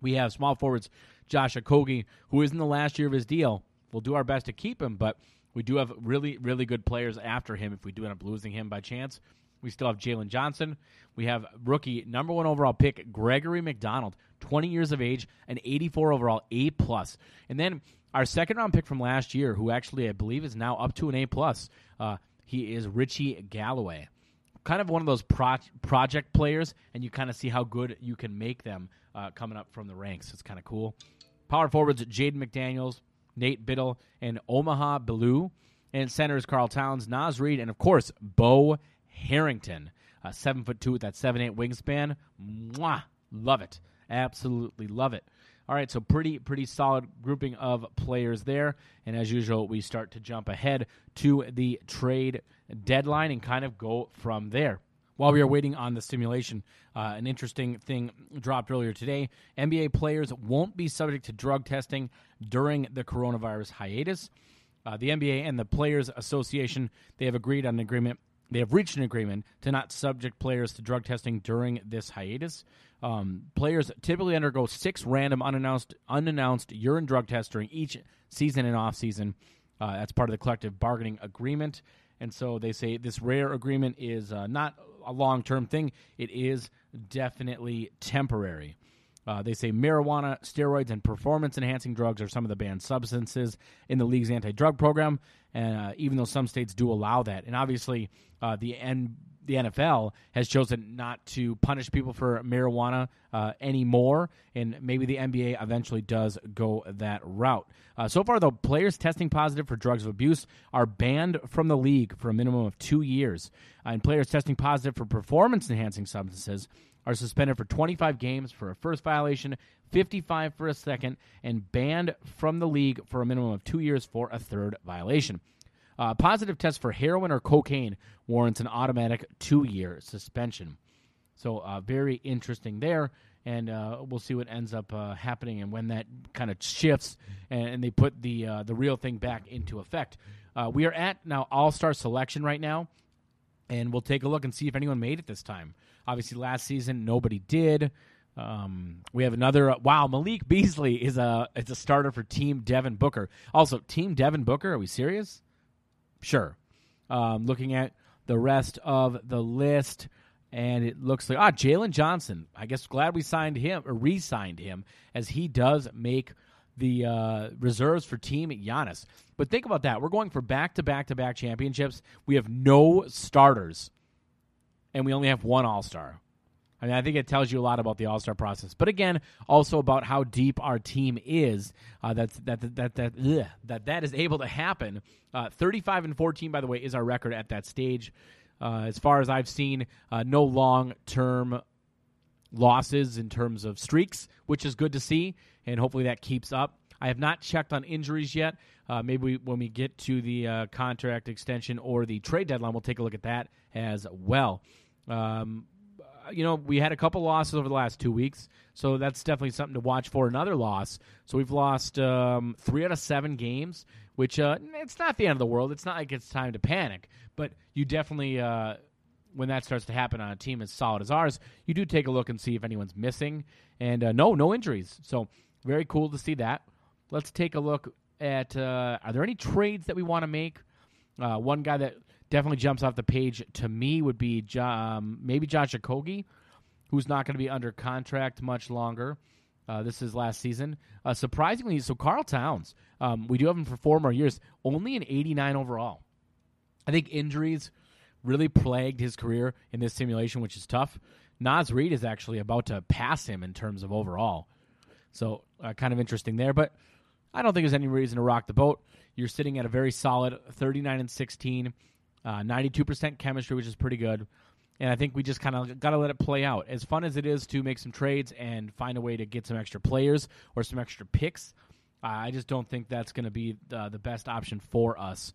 We have small forwards Josh Okogie, who is in the last year of his deal. We'll do our best to keep him, but we do have really, really good players after him if we do end up losing him by chance. We still have Jalen Johnson. We have rookie number one overall pick Gregory McDonald, 20 years of age, an 84 overall A plus, and then our second round pick from last year, who actually I believe is now up to an A plus. Uh, he is Richie Galloway kind of one of those pro- project players, and you kind of see how good you can make them uh, coming up from the ranks. It's kind of cool. Power forwards: Jaden McDaniels, Nate Biddle, and Omaha Bilou. And centers: Karl Towns, Naz Reid, and of course Bo Harrington, uh, seven foot two with that seven eight wingspan. Mwah! Love it, absolutely love it. All right, so pretty pretty solid grouping of players there, and as usual, we start to jump ahead to the trade deadline and kind of go from there. While we are waiting on the simulation, uh, an interesting thing dropped earlier today. NBA players won't be subject to drug testing during the coronavirus hiatus. Uh, the NBA and the Players Association they have agreed on an agreement. They have reached an agreement to not subject players to drug testing during this hiatus. Um, players typically undergo six random unannounced unannounced urine drug tests during each season and off season. Uh, that's part of the collective bargaining agreement. And so they say this rare agreement is uh, not a long term thing. It is definitely temporary. Uh, they say marijuana, steroids, and performance enhancing drugs are some of the banned substances in the league's anti drug program. And uh, even though some states do allow that, and obviously uh, the N- the NFL has chosen not to punish people for marijuana uh, anymore, and maybe the NBA eventually does go that route. Uh, so far, though, players testing positive for drugs of abuse are banned from the league for a minimum of two years, and players testing positive for performance enhancing substances are suspended for 25 games for a first violation, 55 for a second, and banned from the league for a minimum of two years for a third violation. Uh, positive test for heroin or cocaine warrants an automatic two year suspension. So, uh, very interesting there. And uh, we'll see what ends up uh, happening and when that kind of shifts and, and they put the uh, the real thing back into effect. Uh, we are at now All Star selection right now, and we'll take a look and see if anyone made it this time. Obviously, last season nobody did. Um, we have another. wow, Malik Beasley is a is a starter for Team Devin Booker. Also, Team Devin Booker. Are we serious? Sure. Um, looking at the rest of the list, and it looks like ah Jalen Johnson. I guess glad we signed him or re-signed him as he does make the uh, reserves for Team Giannis. But think about that. We're going for back to back to back championships. We have no starters, and we only have one All Star. I mean, I think it tells you a lot about the All Star process, but again, also about how deep our team is. Uh, that's that that that ugh, that that is able to happen. Uh, Thirty-five and fourteen, by the way, is our record at that stage. Uh, as far as I've seen, uh, no long-term losses in terms of streaks, which is good to see, and hopefully that keeps up. I have not checked on injuries yet. Uh, maybe we, when we get to the uh, contract extension or the trade deadline, we'll take a look at that as well. Um, you know, we had a couple losses over the last two weeks, so that's definitely something to watch for. Another loss. So we've lost um, three out of seven games, which uh, it's not the end of the world. It's not like it's time to panic, but you definitely, uh, when that starts to happen on a team as solid as ours, you do take a look and see if anyone's missing. And uh, no, no injuries. So very cool to see that. Let's take a look at uh, are there any trades that we want to make? Uh, one guy that definitely jumps off the page to me would be jo- um, maybe Josh Okogie, who's not going to be under contract much longer. Uh, this is last season. Uh, surprisingly, so Karl Towns, um, we do have him for four more years, only an 89 overall. I think injuries really plagued his career in this simulation, which is tough. Naz Reid is actually about to pass him in terms of overall. So, uh, kind of interesting there. But I don't think there's any reason to rock the boat. You're sitting at a very solid 39 and 16, uh, 92% chemistry, which is pretty good. And I think we just kind of got to let it play out. As fun as it is to make some trades and find a way to get some extra players or some extra picks, I just don't think that's going to be the, the best option for us.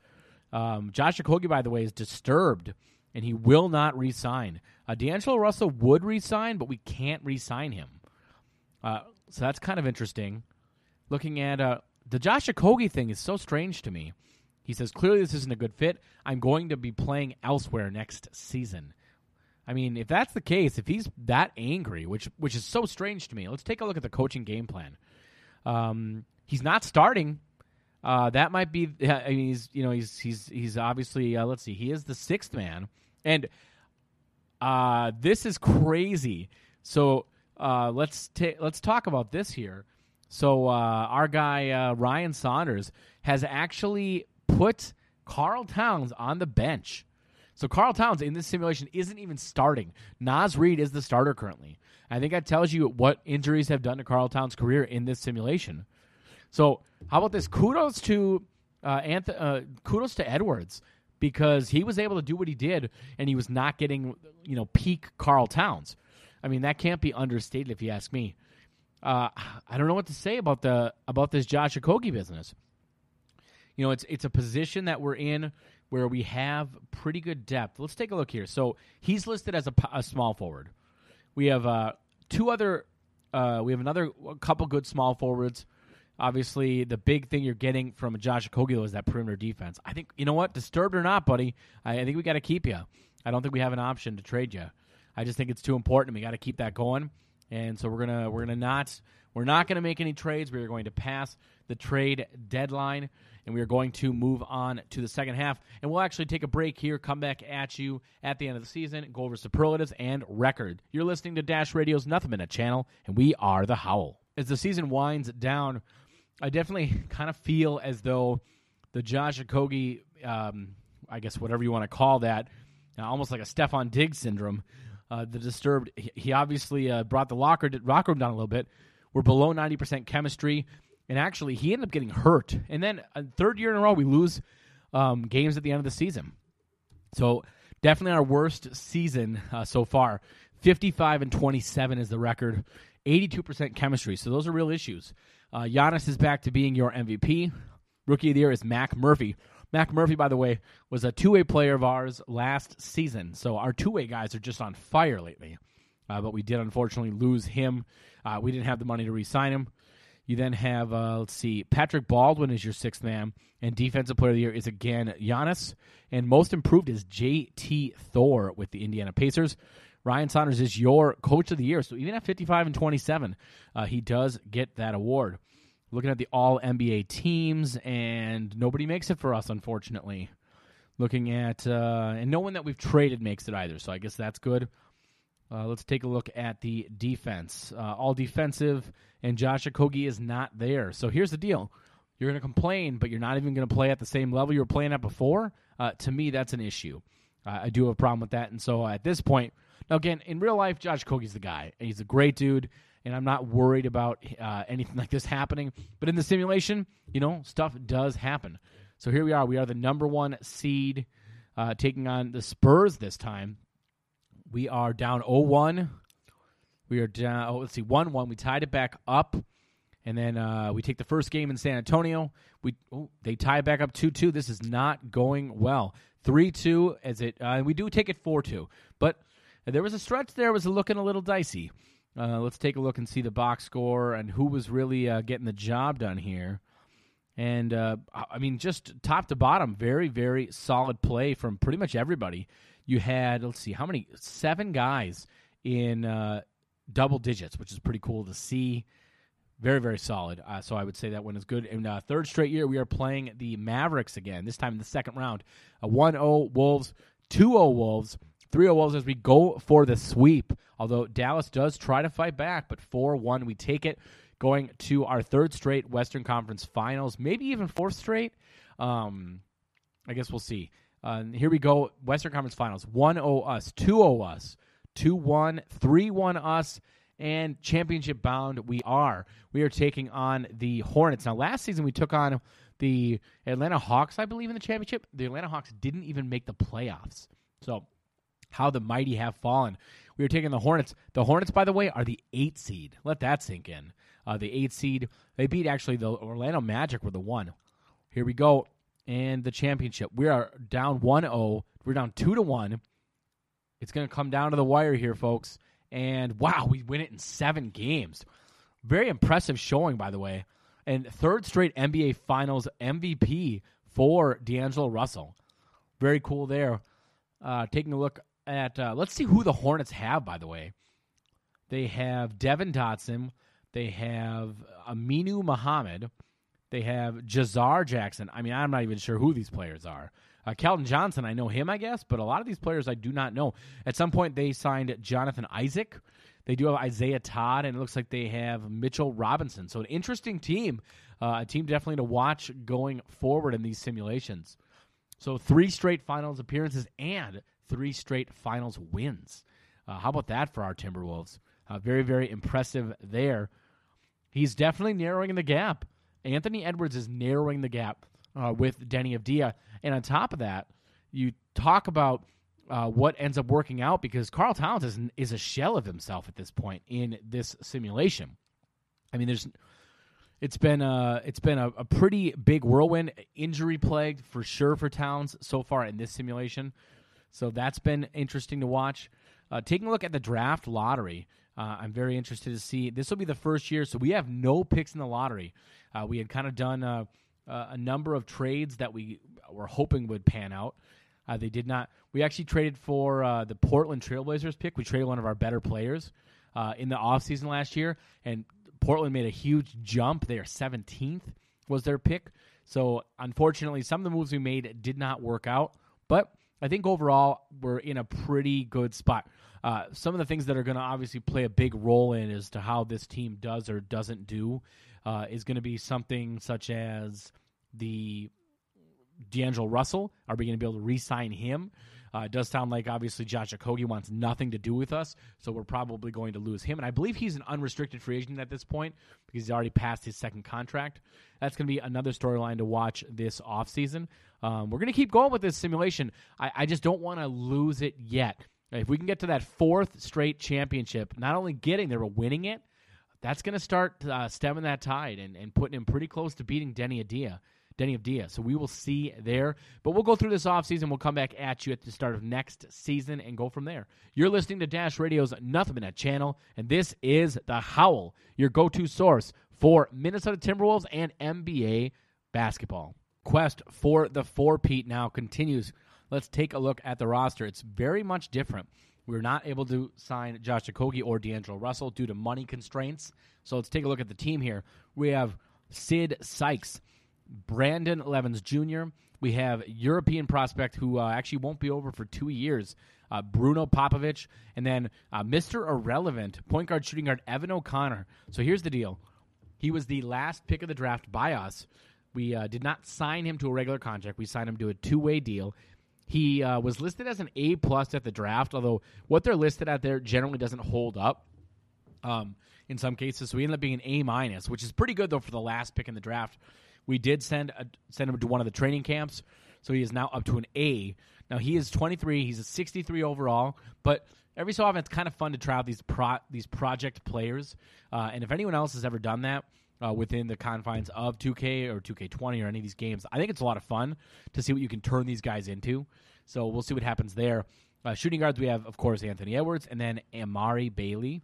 Um, Josh Okogie, by the way, is disturbed and he will not resign. Uh, D'Angelo Russell would resign, but we can't resign him. Uh, so that's kind of interesting. Looking at uh, the Josh Okogie thing is so strange to me. He says clearly this isn't a good fit. I'm going to be playing elsewhere next season. I mean, if that's the case, if he's that angry, which which is so strange to me, let's take a look at the coaching game plan. Um, he's not starting. Uh, that might be. I mean, he's you know he's he's he's obviously. Uh, let's see, he is the sixth man, and uh, this is crazy. So uh, let's ta- let's talk about this here. So uh, our guy uh, Ryan Saunders has actually put Karl Towns on the bench. So Karl Towns in this simulation isn't even starting. Naz Reid is the starter currently. I think that tells you what injuries have done to Karl Towns' career in this simulation. So how about this? Kudos to uh, Anth- uh, kudos to Edwards because he was able to do what he did, and he was not getting you know peak Karl Towns. I mean that can't be understated if you ask me. Uh, I don't know what to say about the about this Josh Okogie business. You know, it's it's a position that we're in where we have pretty good depth. Let's take a look here. So he's listed as a small forward. We have uh, two other. Uh, we have another a couple good small forwards. Obviously, the big thing you're getting from Josh Okogie is that perimeter defense. I think you know what, disturbed or not, buddy. I, I think we got to keep you. I don't think we have an option to trade you. I just think it's too important. We got to keep that going, and so we're gonna we're gonna not we're not gonna make any trades. We are going to pass the trade deadline, and we are going to move on to the second half. And we'll actually take a break here, come back at you at the end of the season, go over superlatives and record. You're listening to Dash Radio's Nothing Minute channel, and we are the Howl. As the season winds down, I definitely kind of feel as though the Josh Okogie, um, I guess whatever you want to call that, uh, almost like a Stefon Diggs syndrome. Uh, the disturbed. He, he obviously uh, brought the locker room down a little bit. We're below ninety percent chemistry, and actually he ended up getting hurt. And then a third year in a row, we lose um, games at the end of the season. So definitely our worst season uh, so far. Fifty-five and twenty-seven is the record. Eighty-two percent chemistry. So those are real issues. Uh, Giannis is back to being your MVP. Rookie of the year is Mac Murphy. Mac Murphy, by the way, was a two way player of ours last season. So our two way guys are just on fire lately. Uh, but we did unfortunately lose him. Uh, we didn't have the money to re sign him. You then have, uh, let's see, Patrick Baldwin is your sixth man, and defensive player of the year is again Giannis, and most improved is J.T. Thor with the Indiana Pacers. Ryan Saunders is your coach of the year, so even at 55 and 27, uh, he does get that award. Looking at the All NBA teams, and nobody makes it for us, unfortunately. Looking at, uh, and no one that we've traded makes it either, so I guess that's good. Uh, let's take a look at the defense. Uh, all defensive, and Josh Okogie is not there. So here's the deal: you're going to complain, but you're not even going to play at the same level you were playing at before. Uh, to me, that's an issue. Uh, I do have a problem with that, and so at this point, now again, in real life, Josh Okogie's the guy. He's a great dude, and I'm not worried about uh, anything like this happening. But in the simulation, you know, stuff does happen. So here we are. We are the number one seed, uh, taking on the Spurs this time. We are down 0-1. We are down. Oh, let's see, one-one. We tied it back up, and then uh, we take the first game in San Antonio. We oh, they tie it back up two-two. This is not going well. Three-two as it. Uh, we do take it four-two, but there was a stretch there. Was looking a little dicey. Uh, let's take a look and see the box score and who was really uh, getting the job done here. And uh, I mean, just top to bottom, very, very solid play from pretty much everybody. You had, let's see, how many? Seven guys in uh, double digits, which is pretty cool to see. Very, very solid. Uh, so I would say that one is good. And uh, third straight year, we are playing the Mavericks again, this time in the second round. A 1 0 Wolves, 2 0 Wolves, 3 0 Wolves as we go for the sweep. Although Dallas does try to fight back, but 4 1, we take it. Going to our third straight Western Conference finals, maybe even fourth straight. Um, I guess we'll see. Uh, here we go Western Conference finals 1 0 us, 2 0 us, 2 1, 3 1 us, and championship bound we are. We are taking on the Hornets. Now, last season we took on the Atlanta Hawks, I believe, in the championship. The Atlanta Hawks didn't even make the playoffs. So, how the mighty have fallen. We are taking the Hornets. The Hornets, by the way, are the eight seed. Let that sink in. Uh, the eight seed. They beat actually the Orlando Magic were the one. Here we go. And the championship. We are down 1 0. We're down 2 to 1. It's going to come down to the wire here, folks. And wow, we win it in seven games. Very impressive showing, by the way. And third straight NBA Finals MVP for D'Angelo Russell. Very cool there. Uh, taking a look at, uh, let's see who the Hornets have, by the way. They have Devin Dotson. They have Aminu Muhammad. They have Jazar Jackson. I mean, I'm not even sure who these players are. Uh, Kelton Johnson, I know him, I guess, but a lot of these players I do not know. At some point, they signed Jonathan Isaac. They do have Isaiah Todd, and it looks like they have Mitchell Robinson. So, an interesting team. Uh, a team definitely to watch going forward in these simulations. So, three straight finals appearances and three straight finals wins. Uh, how about that for our Timberwolves? Uh, very, very impressive there. He's definitely narrowing the gap. Anthony Edwards is narrowing the gap uh, with Deni Avdija. And on top of that, you talk about uh, what ends up working out because Karl Towns is, is a shell of himself at this point in this simulation. I mean, there's it's been a it's been a, a pretty big whirlwind, injury plagued for sure for Towns so far in this simulation. So that's been interesting to watch. Uh, taking a look at the draft lottery, uh, I'm very interested to see. This will be the first year, so we have no picks in the lottery. Uh, we had kind of done uh, a number of trades that we were hoping would pan out. Uh, they did not. We actually traded for uh, the Portland Trailblazers pick. We traded one of our better players uh, in the offseason last year, and Portland made a huge jump. They are 17th was their pick. So unfortunately, some of the moves we made did not work out. But I think overall we're in a pretty good spot. Uh, some of the things that are going to obviously play a big role in as to how this team does or doesn't do uh, is going to be something such as the D'Angelo Russell. Are we going to be able to re-sign him? Uh, it does sound like obviously Josh Okogie wants nothing to do with us, so we're probably going to lose him. And I believe he's an unrestricted free agent at this point because he's already passed his second contract. That's going to be another storyline to watch this offseason. Um, we're going to keep going with this simulation. I, I just don't want to lose it yet. If we can get to that fourth straight championship, not only getting there, but winning it, that's going to start uh, stemming that tide and, and putting him pretty close to beating Denny Adia. Deni Avdija. So we will see there. But we'll go through this offseason. We'll come back at you at the start of next season and go from there. You're listening to Dash Radio's Nothing But Net channel, and this is The Howl, your go to source for Minnesota Timberwolves and NBA basketball. Quest for the four Pete now continues. Let's take a look at the roster. It's very much different. We are not able to sign Josh Okogie or D'Angelo Russell due to money constraints. So let's take a look at the team here. We have Sid Sykes. Brandon Levens Jr. We have European prospect who uh, actually won't be over for two years, uh, Bruno Popovich, and then uh, Mr. Irrelevant point guard, shooting guard Evan O'Connor. So here's the deal: he was the last pick of the draft by us. We uh, did not sign him to a regular contract. We signed him to a two way deal. He uh, was listed as an A plus at the draft, although what they're listed at there generally doesn't hold up. Um, in some cases, so he ended up being an A minus, which is pretty good though for the last pick in the draft. We did send a, send him to one of the training camps, so he is now up to an A. Now he is 23. He's a 63 overall, but every so often it's kind of fun to try out these pro, these project players. Uh, and if anyone else has ever done that uh, within the confines of 2K or 2K20 or any of these games, I think it's a lot of fun to see what you can turn these guys into. So we'll see what happens there. Uh, shooting guards, we have of course Anthony Edwards and then Amari Bailey.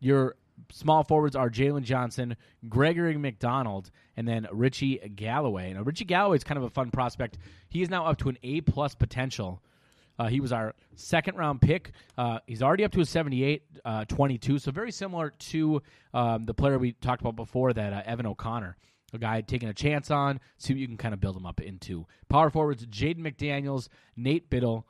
Your small forwards are Jalen Johnson, Gregory McDonald, and then Richie Galloway. Now, Richie Galloway is kind of a fun prospect. He is now up to an A plus potential. Uh, he was our second round pick. Uh, he's already up to a 78 uh, 22, so very similar to um, the player we talked about before, that uh, Evan O'Connor. A guy taking a chance on, see what you can kind of build him up into. Power forwards Jaden McDaniels, Nate Biddle,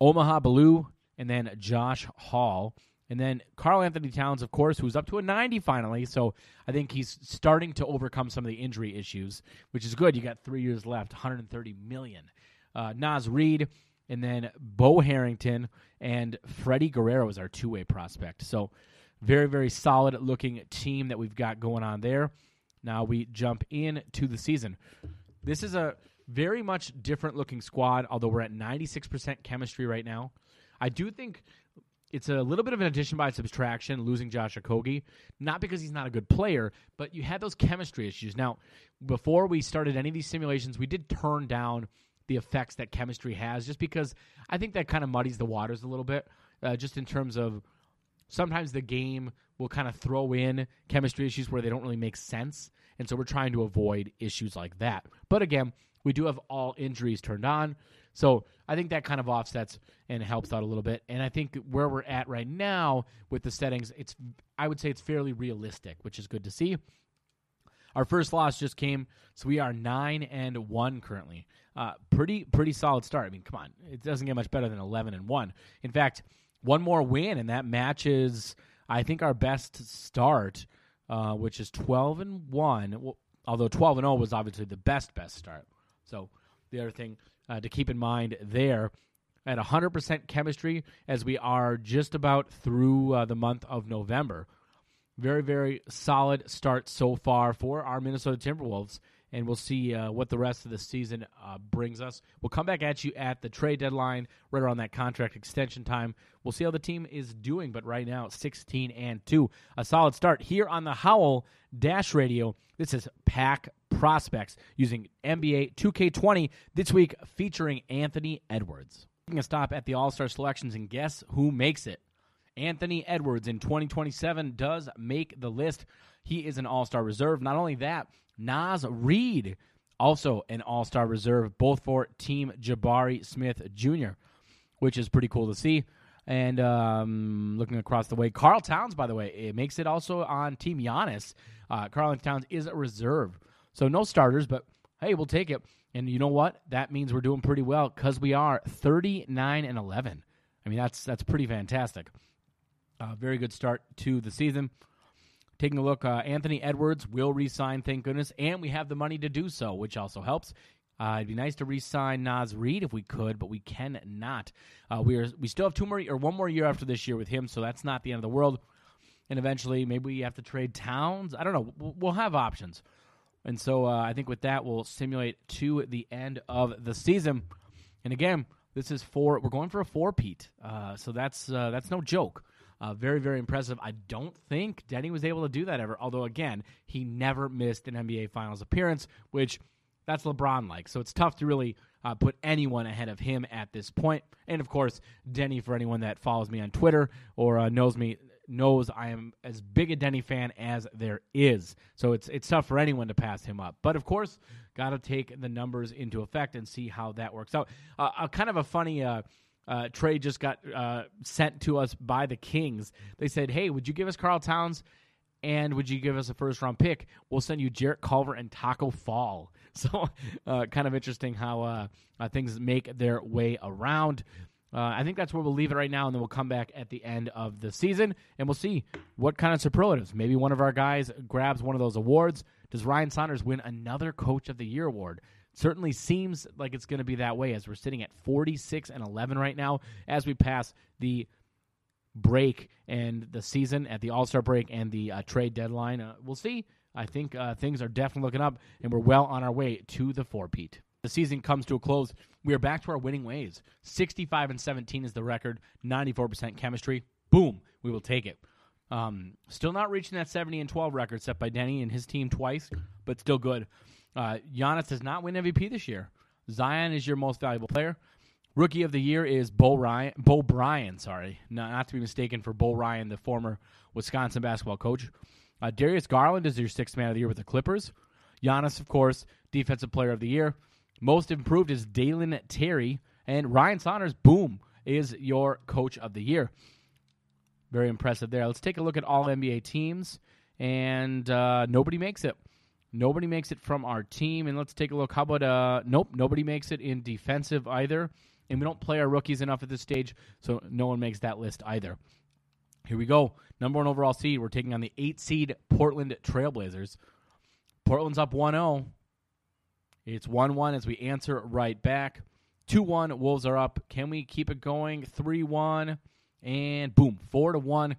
Omaha Blue, and then Josh Hall. And then Karl Anthony Towns, of course, who's up to a 90 finally. So I think he's starting to overcome some of the injury issues, which is good. You got three years left, 130 million. Uh, Naz Reid, and then Bo Harrington and Freddie Guerrero is our two way prospect. So very, very solid looking team that we've got going on there. Now we jump in to the season. This is a very much different looking squad, although we're at 96% chemistry right now. I do think it's a little bit of an addition by subtraction, losing Josh Okogie. Not because he's not a good player, but you had those chemistry issues. Now, before we started any of these simulations, we did turn down the effects that chemistry has, just because I think that kind of muddies the waters a little bit, uh, just in terms of sometimes the game will kind of throw in chemistry issues where they don't really make sense. And so we're trying to avoid issues like that. But again, we do have all injuries turned on. So I think that kind of offsets and helps out a little bit. And I think where we're at right now with the settings, it's I would say it's fairly realistic, which is good to see. Our first loss just came, so we are nine and one currently. Uh, pretty pretty solid start. I mean, come on, it doesn't get much better than eleven and one. In fact, one more win, and that matches I think our best start, uh, which is twelve and one. Well, although twelve and zero was obviously the best best start. So the other thing uh, to keep in mind there at 100% chemistry as we are just about through uh, the month of November. Very, very solid start so far for our Minnesota Timberwolves, and we'll see uh, what the rest of the season uh, brings us. We'll come back at you at the trade deadline, right around that contract extension time. We'll see how the team is doing, but right now, 16 and 2. A solid start here on the Howl Dash Radio. This is Pack Prospects using NBA 2K20 this week featuring Anthony Edwards. Taking a stop at the All Star selections, and guess who makes it? Anthony Edwards in 2027 does make the list. He is an All Star reserve. Not only that, Naz Reid, also an All Star reserve, both for Team Jabari Smith Jr., which is pretty cool to see. And um, looking across the way, Karl Towns, by the way, it makes it also on Team Giannis. Uh, Karl Towns is a reserve. So no starters, but hey, we'll take it. And you know what? That means we're doing pretty well because we are 39 and 11. I mean, that's that's pretty fantastic. Uh, very good start to the season. Taking a look, uh, Anthony Edwards will resign, thank goodness, and we have the money to do so, which also helps. Uh, it'd be nice to re-sign Naz Reid if we could, but we cannot. Uh, we are we still have two more or one more year after this year with him, so that's not the end of the world. And eventually, maybe we have to trade Towns. I don't know. We'll, have options, and so uh, I think with that, we'll simulate to the end of the season. And again, this is four. We're going for a four-peat, uh, so that's uh, that's no joke. Uh, very, very impressive. I don't think Deni was able to do that ever. Although, again, he never missed an NBA Finals appearance, which that's LeBron like. So it's tough to really uh, put anyone ahead of him at this point. And of course, Deni, for anyone that follows me on Twitter or uh, knows me, knows I am as big a Deni fan as there is. So it's it's tough for anyone to pass him up. But of course, got to take the numbers into effect and see how that works out. Uh, a kind of a funny. Uh, trade just got uh, sent to us by the Kings. They said, "Hey, would you give us Karl Towns, and would you give us a first round pick? We'll send you Jarrett Culver and Taco Fall." So, uh, kind of interesting how uh, uh, things make their way around. Uh, I think that's where we'll leave it right now, and then we'll come back at the end of the season, and we'll see what kind of superlatives. Maybe one of our guys grabs one of those awards. Does Ryan Saunders win another Coach of the Year award? Certainly seems like it's going to be that way as we're sitting at 46 and 11 right now as we pass the break and the season at the all-star break and the uh, trade deadline. Uh, we'll see. I think uh, things are definitely looking up and we're well on our way to the four-peat the season comes to a close. We are back to our winning ways. 65 and 17 is the record. 94% chemistry. Boom. We will take it. Um, still not reaching that 70 and 12 record set by Deni and his team twice but still good uh, Giannis does not win MVP this year. Zion is your most valuable player. Rookie of the year is Bo Ryan. Bo Bryan, sorry, not, to be mistaken for Bo Ryan, the former Wisconsin basketball coach. Uh, Darius Garland is your sixth man of the year with the Clippers. Giannis, of course, defensive player of the year. Most improved is Dalen Terry, and Ryan Saunders, boom, is your coach of the year. Very impressive there. Let's take a look at all NBA teams, and uh, nobody makes it. Nobody makes it from our team. And let's take a look. How about uh nope, nobody makes it in defensive either. and we don't play our rookies enough at this stage, so no one makes that list either. Here we go. Number one overall seed. We're taking on the eight seed Portland Trailblazers. Portland's up 1 0. It's 1 1 as we answer right back. 2 1. Wolves are up. Can we keep it going? 3 1. And boom, 4 to 1.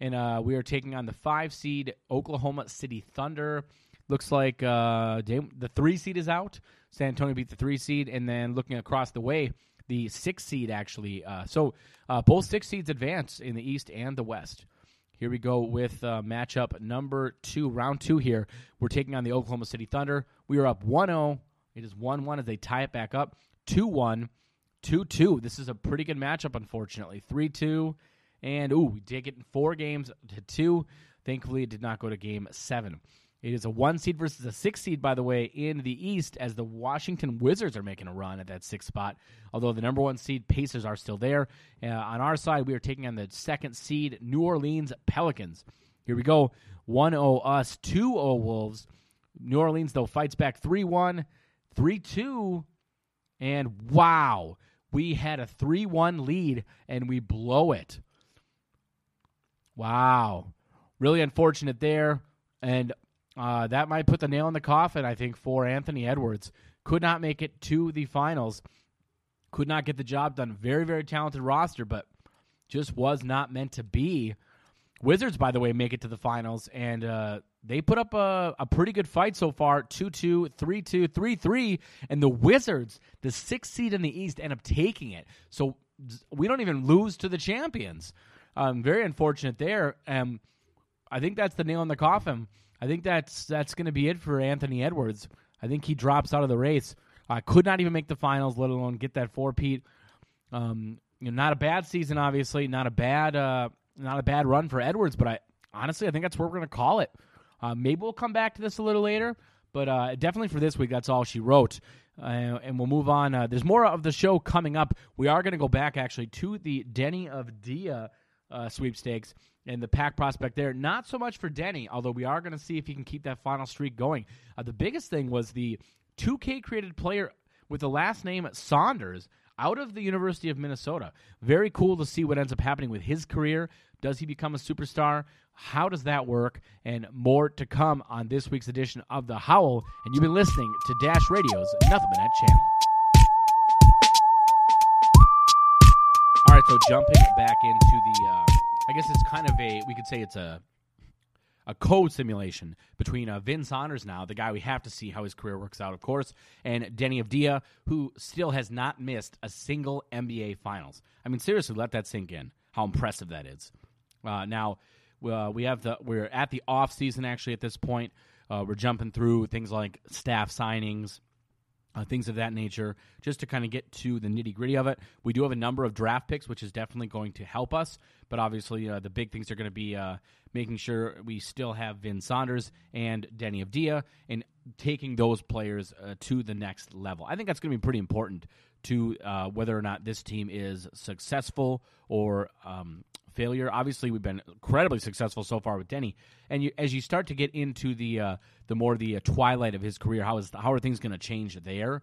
And uh, we are taking on the five seed Oklahoma City Thunder. Looks like uh, the three seed is out. San Antonio beat the three seed. And then looking across the way, the six seed actually. Uh, so uh, both six seeds advance in the East and the West. Here we go with uh, matchup number two, round two here. We're taking on the Oklahoma City Thunder. We are up 1 0. It is 1 1 as they tie it back up. 2 1, 2 2. This is a pretty good matchup, unfortunately. 3 2. And, ooh, we did get in four games to two. Thankfully, it did not go to game seven. It is a one seed versus a six seed, by the way, in the East, as the Washington Wizards are making a run at that sixth spot. Although the number one seed Pacers are still there. Uh, on our side, we are taking on the second seed New Orleans Pelicans. Here we go 1 0 us, 2 0 Wolves. New Orleans, though, fights back 3 1, 3 2. And wow, we had a 3 1 lead and we blow it. Wow. Really unfortunate there. And uh, that might put the nail in the coffin, I think, for Anthony Edwards. Could not make it to the finals. Could not get the job done. Very, very talented roster, but just was not meant to be. Wizards, by the way, make it to the finals, and uh, they put up a, a pretty good fight so far 2 2, 3 2, 3 3. And the Wizards, the sixth seed in the East, end up taking it. So we don't even lose to the champions. Um, very unfortunate there. Um, I think that's the nail in the coffin. I think that's that's going to be it for Anthony Edwards. I think he drops out of the race. Uh, could not even make the finals, let alone get that four peat. Um, you know, not a bad season, obviously, not a bad uh, not a bad run for Edwards, but I honestly I think that's where we're going to call it. Uh, maybe we'll come back to this a little later, but uh, definitely for this week, that's all she wrote. Uh, and we'll move on. Uh, there's more of the show coming up. We are going to go back actually to the Deni Avdija uh, sweepstakes and the pack prospect there. Not so much for Deni, although we are going to see if he can keep that final streak going. Uh, the biggest thing was the 2K created player with the last name Saunders out of the University of Minnesota. Very cool to see what ends up happening with his career. Does he become a superstar? How does that work? And more to come on this week's edition of The Howl. And you've been listening to Dash Radio's Nothing But Net channel. Right, so jumping back into the, uh, I guess it's kind of a, we could say it's a, a code simulation between uh, Vin Saunders now, the guy we have to see how his career works out, of course, and Deni Avdija, who still has not missed a single NBA Finals. I mean, seriously, let that sink in. How impressive that is. Uh, now, uh, we have the we're at the off season actually at this point. Uh, we're jumping through things like staff signings, uh, things of that nature, just to kind of get to the nitty gritty of it. We do have a number of draft picks, which is definitely going to help us. But obviously, uh, the big things are going to be uh, making sure we still have Vin Saunders and Deni Avdija and taking those players uh, to the next level. I think that's going to be pretty important to uh, whether or not this team is successful or um, failure. Obviously, we've been incredibly successful so far with Deni, and you, as you start to get into the uh, the more the uh, twilight of his career, how is how are things going to change there?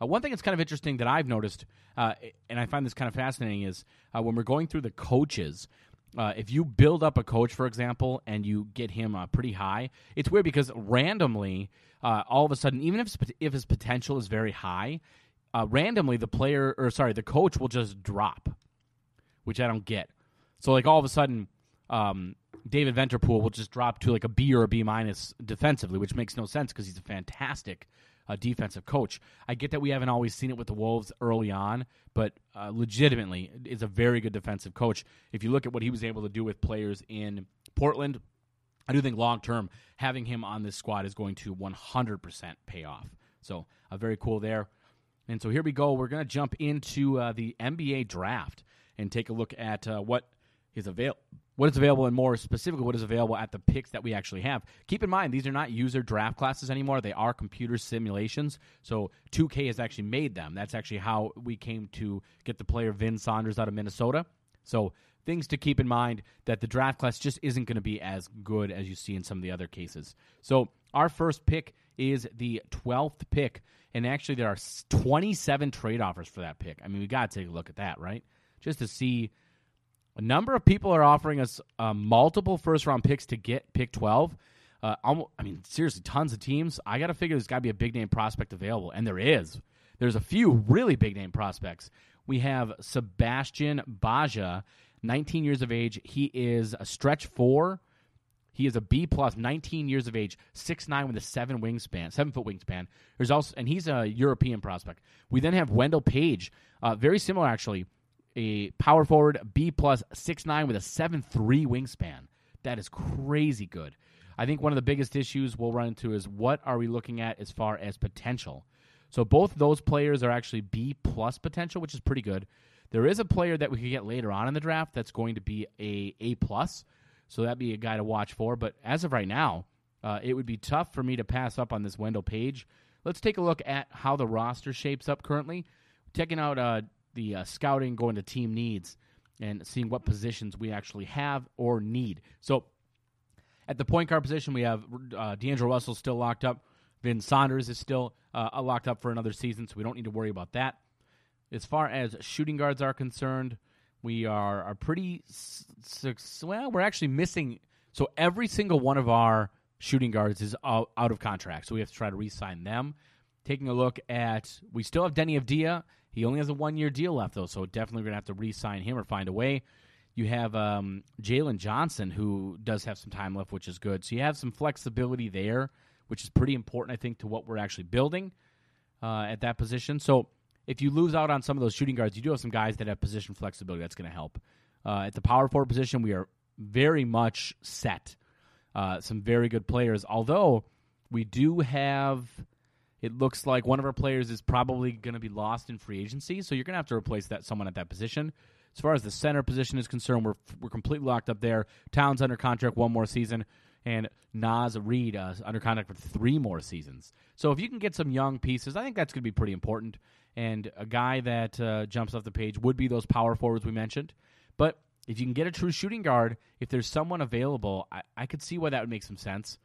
Uh, one thing that's kind of interesting that I've noticed, uh, and I find this kind of fascinating, is uh, when we're going through the coaches. Uh, if you build up a coach, for example, and you get him pretty high, it's weird because randomly, all of a sudden, even if if his potential is very high, randomly the player or sorry, the coach will just drop, which I don't get. So like all of a sudden, um, David Vanterpool will just drop to like a B or a B minus defensively, which makes no sense because he's a fantastic uh, defensive coach. I get that we haven't always seen it with the Wolves early on, but uh, legitimately is a very good defensive coach. If you look at what he was able to do with players in Portland, I do think long term having him on this squad is going to 100% pay off. So uh, very cool there. And so here we go. We're going to jump into uh, the NBA draft and take a look at uh, what is available what is available and more specifically what is available at the picks that we actually have. Keep in mind these are not user draft classes anymore. They are computer simulations. So 2K has actually made them. That's actually how we came to get the player Vin Saunders out of Minnesota. So things to keep in mind that the draft class just isn't going to be as good as you see in some of the other cases. So our first pick is the 12th pick. And actually, there are 27 trade offers for that pick. I mean, we got to take a look at that, right? Just to see a number of people are offering us uh, multiple first round picks to get pick 12. Uh, I mean, seriously, tons of teams. I got to figure there's got to be a big name prospect available, and there is. There's a few really big name prospects. We have Sebastian Baja, 19 years of age. He is a stretch four. He is a B plus, 19 years of age, 6'9 with a seven wingspan, seven foot wingspan. There's also, and he's a European prospect. We then have Wendell Page, uh, very similar actually, a power forward, B six nine with a seven three wingspan. That is crazy good. I think one of the biggest issues we'll run into is what are we looking at as far as potential. So both those players are actually B plus potential, which is pretty good. There is a player that we could get later on in the draft that's going to be a A plus, so that'd be a guy to watch for. But as of right now, uh, it would be tough for me to pass up on this Wendell Page. Let's take a look at how the roster shapes up currently. Checking out uh, the uh, scouting, going to team needs, and seeing what positions we actually have or need. So at the point guard position, we have uh, D'Angelo Russell still locked up. Vin Saunders is still uh, locked up for another season, so we don't need to worry about that. As far as shooting guards are concerned, we are are pretty well. We're actually missing. So every single one of our shooting guards is out, out of contract, so we have to try to re-sign them. Taking a look at, we still have Deni Avdija. He only has a one-year deal left, though, so definitely we're gonna have to re-sign him or find a way. You have um, Jalen Johnson, who does have some time left, which is good. So you have some flexibility there, which is pretty important, I think, to what we're actually building uh, at that position. So if you lose out on some of those shooting guards, you do have some guys that have position flexibility. That's going to help. Uh, at the power forward position, we are very much set. Uh, some very good players, although we do have. It looks like one of our players is probably going to be lost in free agency, so you're going to have to replace that someone at that position. As far as the center position is concerned, we're we're completely locked up there. Towns under contract one more season, and Naz Reid uh, under contract for three more seasons. So if you can get some young pieces, I think that's going to be pretty important. And a guy that uh, jumps off the page would be those power forwards we mentioned. But if you can get a true shooting guard, if there's someone available, I, I could see why that would make some sense.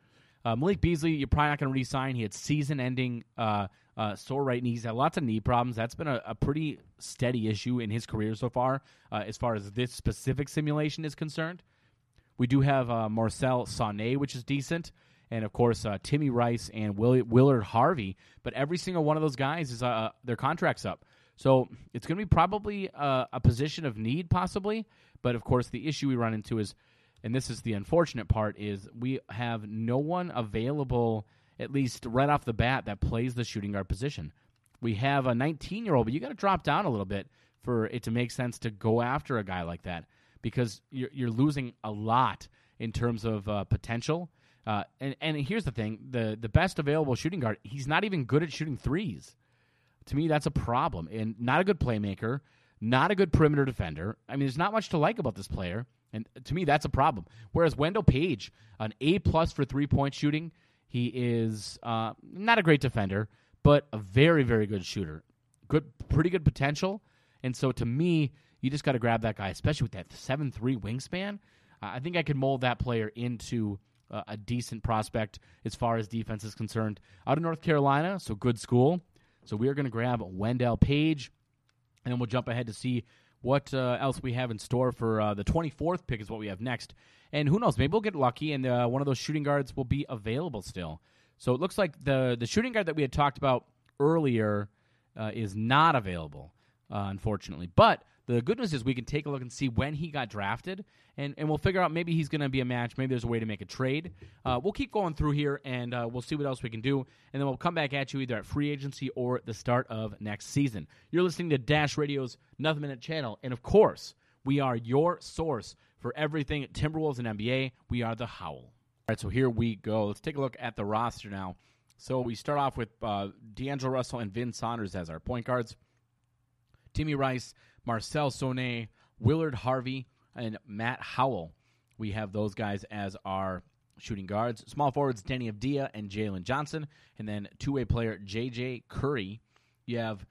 Uh, Malik Beasley, you're probably not going to re-sign. He had season-ending uh, uh, sore right knees. Had lots of knee problems. That's been a, a pretty steady issue in his career so far, uh, as far as this specific simulation is concerned. We do have uh, Marcel Sané, which is decent, and of course uh, Timmy Rice and Will- Willard Harvey. But every single one of those guys is their contracts up, so it's going to be probably a position of need, possibly. But of course, the issue we run into is, and this is the unfortunate part, is we have no one available, at least right off the bat, that plays the shooting guard position. We have a 19 year old, but you got to drop down a little bit for it to make sense to go after a guy like that because you're, you're losing a lot in terms of uh, potential. Uh, and, and here's the thing: the the best available shooting guard, he's not even good at shooting threes. To me, that's a problem, and not a good playmaker, not a good perimeter defender. I mean, there's not much to like about this player, and to me, that's a problem. Whereas Wendell Page, an A plus for three point shooting, he is uh, not a great defender, but a very very good shooter, good, pretty good potential. And so, to me, you just got to grab that guy, especially with that seven three wingspan. I think I could mold that player into a decent prospect as far as defense is concerned. Out of North Carolina, so good school. So we are going to grab Wendell Page, and we'll jump ahead to see what uh, else we have in store for uh, the 24th pick is what we have next. And who knows, maybe we'll get lucky and uh, one of those shooting guards will be available still. So it looks like the the shooting guard that we had talked about earlier uh, is not available, uh, unfortunately. But the good news is we can take a look and see when he got drafted, and, and we'll figure out maybe he's going to be a match. Maybe there's a way to make a trade. Uh, we'll keep going through here, and uh, we'll see what else we can do, and then we'll come back at you either at free agency or the start of next season. You're listening to Dash Radio's Nothing Minute channel, and of course, we are your source for everything Timberwolves and NBA. We are the Howl. All right, so here we go. Let's take a look at the roster now. So we start off with uh, D'Angelo Russell and Vin Saunders as our point guards. Timmy Rice, Marcel Sonet, Willard Harvey, and Matt Howell. We have those guys as our shooting guards. Small forwards, Deni Avdija and Jalen Johnson. And then two way player, JJ Curry. You have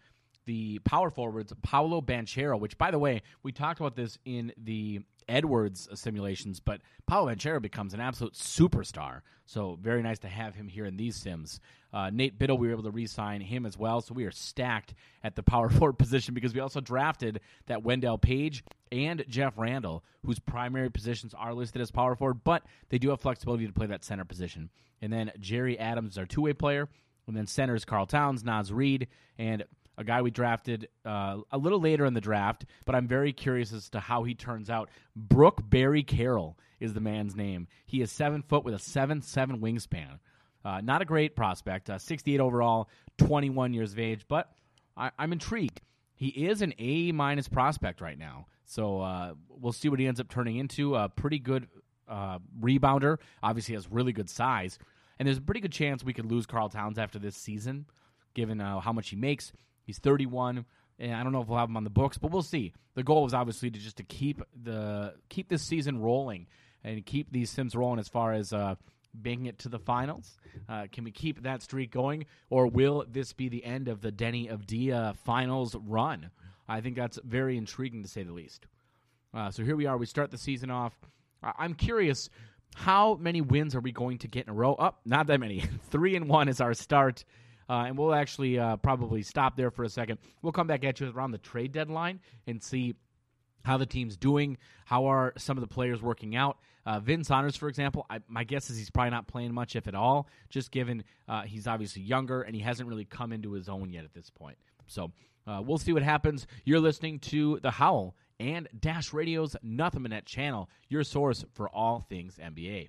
the power forwards, Paolo Banchero, which, by the way, we talked about this in the Edwards simulations, but Paolo Banchero becomes an absolute superstar. So very nice to have him here in these sims. Uh, Nate Biddle, we were able to re-sign him as well, so we are stacked at the power forward position because we also drafted that Wendell Page and Jeff Randall, whose primary positions are listed as power forward, but they do have flexibility to play that center position. And then Jerry Adams is our two-way player, and then centers Karl Towns, Naz Reid, and a guy we drafted uh, a little later in the draft, but I'm very curious as to how he turns out. Brooke Barry Carroll is the man's name. He is seven foot with a seven seven wingspan. Uh, not a great prospect. Uh, 68 overall, 21 years of age, but I, am intrigued. He is an A minus prospect right now, so uh, we'll see what he ends up turning into. A pretty good uh, rebounder. Obviously, has really good size, and there's a pretty good chance we could lose Karl Towns after this season, given uh, how much he makes. He's 31, and I don't know if we'll have him on the books, but we'll see. The goal is obviously to just to keep the keep this season rolling and keep these Sims rolling as far as uh, making it to the finals. Uh, can we keep that streak going, or will this be the end of the Deni Avdija finals run? I think that's very intriguing to say the least. Uh, so here we are. We start the season off. I'm curious, how many wins are we going to get in a row? Up, oh, not that many. Three and one is our start. Uh, and we'll actually uh, probably stop there for a second. We'll come back at you around the trade deadline and see how the team's doing, how are some of the players working out. Uh, Vin Saunders, for example, I, my guess is he's probably not playing much, if at all, just given uh, he's obviously younger and he hasn't really come into his own yet at this point. So uh, we'll see what happens. You're listening to The Howl and Dash Radio's Nothing Net channel, your source for all things NBA.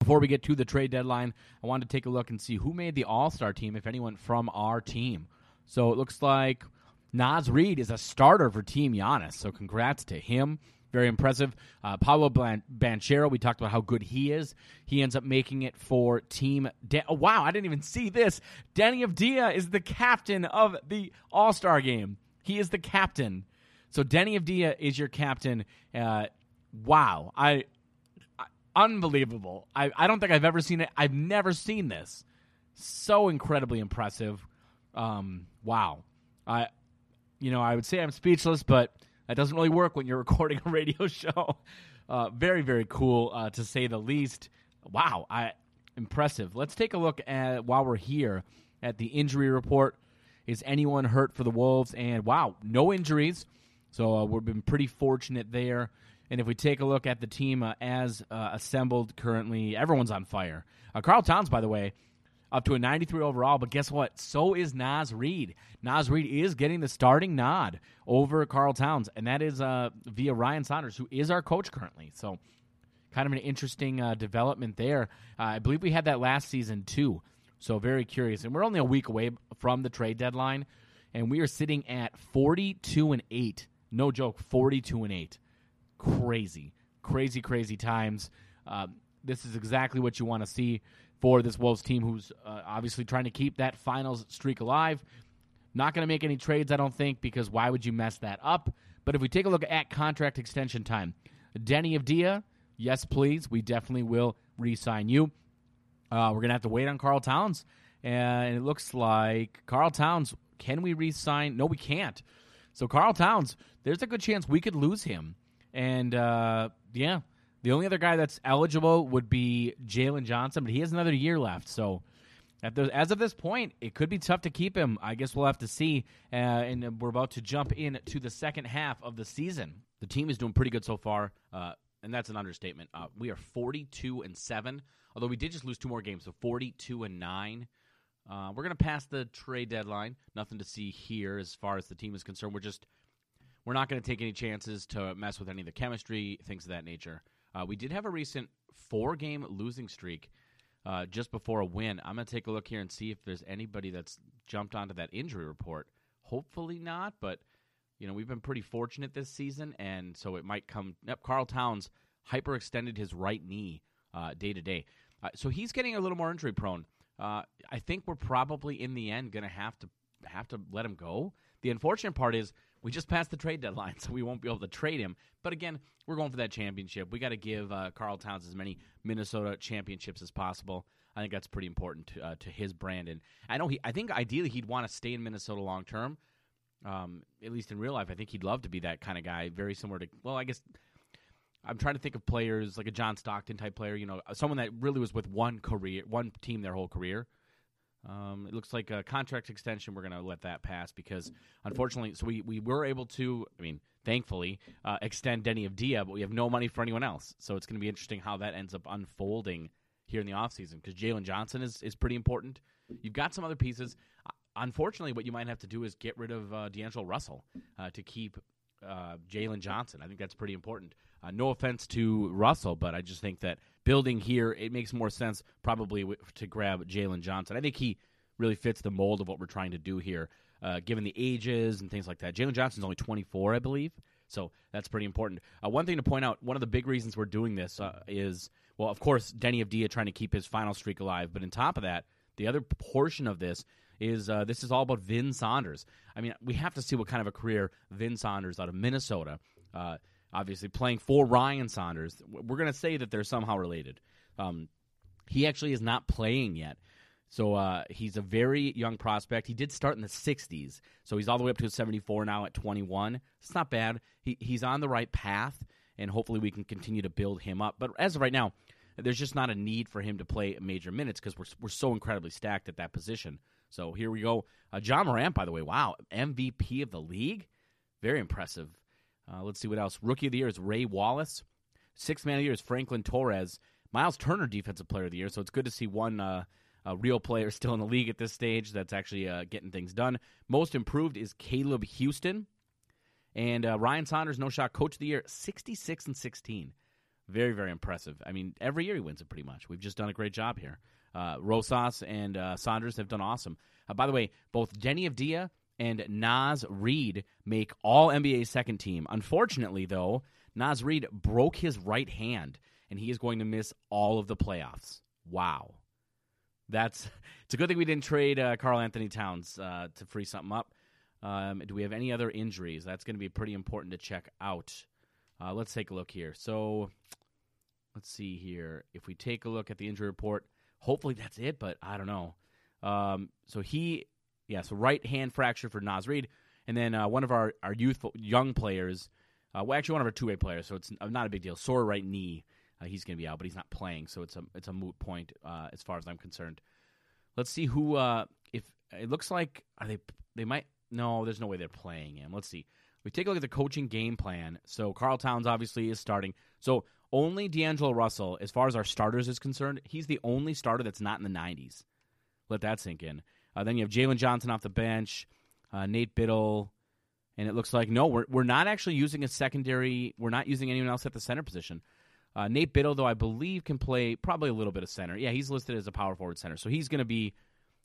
Before we get to the trade deadline, I wanted to take a look and see who made the All Star team, if anyone from our team. So it looks like Naz Reid is a starter for Team Giannis. So congrats to him. Very impressive. Uh, Paolo Banchero, we talked about how good he is. He ends up making it for Team. De- oh, wow, I didn't even see this. Deni Avdija is the captain of the All Star game. He is the captain. So Deni Avdija is your captain. Uh, wow, I unbelievable. I, I don't think I've ever seen it. I've never seen this. So incredibly impressive. Um, wow. I, you know, I would say I'm speechless, but that doesn't really work when you're recording a radio show. Uh, very, very cool uh, to say the least. Wow, I impressive. Let's take a look at while we're here at the injury report. Is anyone hurt for the Wolves? And wow, no injuries. So uh, we've been pretty fortunate there. And if we take a look at the team uh, as uh, assembled currently, everyone's on fire. Uh, Karl Towns, by the way, up to a 93 overall, but guess what? So is Naz Reid. Naz Reid is getting the starting nod over Karl Towns, and that is uh, via Ryan Saunders, who is our coach currently. So, kind of an interesting uh, development there. Uh, I believe we had that last season too. So, very curious. And we're only a week away from the trade deadline, and we are sitting at 42 and 8. No joke, 42 and 8 crazy, crazy, crazy times. Uh, this is exactly what you want to see for this Wolves team, who's uh, obviously trying to keep that finals streak alive. Not going to make any trades, I don't think, because why would you mess that up? But if we take a look at contract extension time, Deni Avdija, yes, please. We definitely will re sign you. Uh, we're going to have to wait on Karl Towns. And it looks like Karl Towns, can we re sign? No, we can't. So, Karl Towns, there's a good chance we could lose him and uh, yeah, the only other guy that's eligible would be Jalen Johnson, but he has another year left. So as of this point, it could be tough to keep him. I guess we'll have to see. Uh, and we're about to jump in to the second half of the season. The team is doing pretty good so far, uh, and that's an understatement. Uh, we are 42 and seven, although we did just lose two more games, so 42 and nine. Uh, we're to pass the trade deadline. Nothing to see here as far as the team is concerned. We're just we're not going to take any chances to mess with any of the chemistry, things of that nature. Uh, we did have a recent four game losing streak uh, just before a win. I'm going to take a look here and see if there's anybody that's jumped onto that injury report. Hopefully not, but you know we've been pretty fortunate this season, and so it might come. Yep, Karl Towns hyperextended his right knee uh, day to day, uh, so he's getting a little more injury prone. Uh, I think we're probably in the end going to have to have to let him go. The unfortunate part is we just passed the trade deadline, so we won't be able to trade him. But again, we're going for that championship. We got to give uh, Karl Towns as many Minnesota championships as possible. I think that's pretty important to, uh, to his brand. And I know he. I think ideally he'd want to stay in Minnesota long term. Um, at least in real life, I think he'd love to be that kind of guy. Very similar to well, I guess I'm trying to think of players like a John Stockton type player, you know, someone that really was with one career, one team their whole career. Um, it looks like a contract extension. We're going to let that pass because, unfortunately, so we, we were able to, I mean, thankfully, uh, extend Deni Avdija, but we have no money for anyone else. So it's going to be interesting how that ends up unfolding here in the offseason because Jalen Johnson is, is pretty important. You've got some other pieces. Uh, Unfortunately, what you might have to do is get rid of uh, D'Angelo Russell uh, to keep uh, Jalen Johnson. I think that's pretty important. Uh, no offense to Russell, but I just think that building here, it makes more sense probably to grab Jalen Johnson. I think he really fits the mold of what we're trying to do here, uh, given the ages and things like that. Jalen Johnson's only 24, I believe, so that's pretty important. Uh, one thing to point out: one of the big reasons we're doing this uh, is, well, of course, Deni Avdija trying to keep his final streak alive, but on top of that, the other portion of this is uh, this is all about Vin Saunders. I mean, we have to see what kind of a career Vin Saunders out of Minnesota, uh, obviously playing for Ryan Saunders. We're going to say that they're somehow related. Um, he actually is not playing yet. So uh, he's a very young prospect. He did start in the 60s, so he's all the way up to 74 now at 21. It's not bad. He, he's on the right path, and hopefully we can continue to build him up. But as of right now, there's just not a need for him to play major minutes because we're, we're so incredibly stacked at that position. So here we go. Uh, John Morant, by the way, wow, MVP of the league. Very impressive. Uh, let's see what else. Rookie of the year is Ray Wallace. Sixth man of the year is Franklin Torres. Miles Turner, defensive player of the year. So it's good to see one uh, real player still in the league at this stage that's actually uh, getting things done. Most improved is Caleb Houston. And uh, Ryan Saunders, no shot coach of the year, 66 and 16. Very, very impressive. I mean, every year he wins it pretty much. We've just done a great job here. Uh, Rosas and uh, Saunders have done awesome. Uh, by the way, both Deni Avdija and Naz Reid make all NBA second team. Unfortunately, though, Naz Reid broke his right hand, and he is going to miss all of the playoffs. Wow. That's it's a good thing we didn't trade uh, Karl Anthony Towns uh, to free something up. Um, do we have any other injuries? That's going to be pretty important to check out. Uh, let's take a look here. So, let's see here. If we take a look at the injury report, hopefully that's it, but I don't know. Um, so he, yeah, so right hand fracture for Naz Reid, and then uh, one of our our youthful young players, uh, well, actually one of our two way players, so it's not a big deal. Sore right knee. Uh, he's going to be out, but he's not playing, so it's a it's a moot point uh, as far as I'm concerned. Let's see who. Uh, if it looks like are they they might no, there's no way they're playing him. Let's see. We take a look at the coaching game plan. So Karl Towns obviously is starting. So only D'Angelo Russell, as far as our starters is concerned, he's the only starter that's not in the 90s. Let that sink in. Uh, then you have Jalen Johnson off the bench, uh, Nate Biddle, and it looks like no, we're we're not actually using a secondary. We're not using anyone else at the center position. Uh, Nate Biddle, though, I believe can play probably a little bit of center. Yeah, he's listed as a power forward center, so he's going to be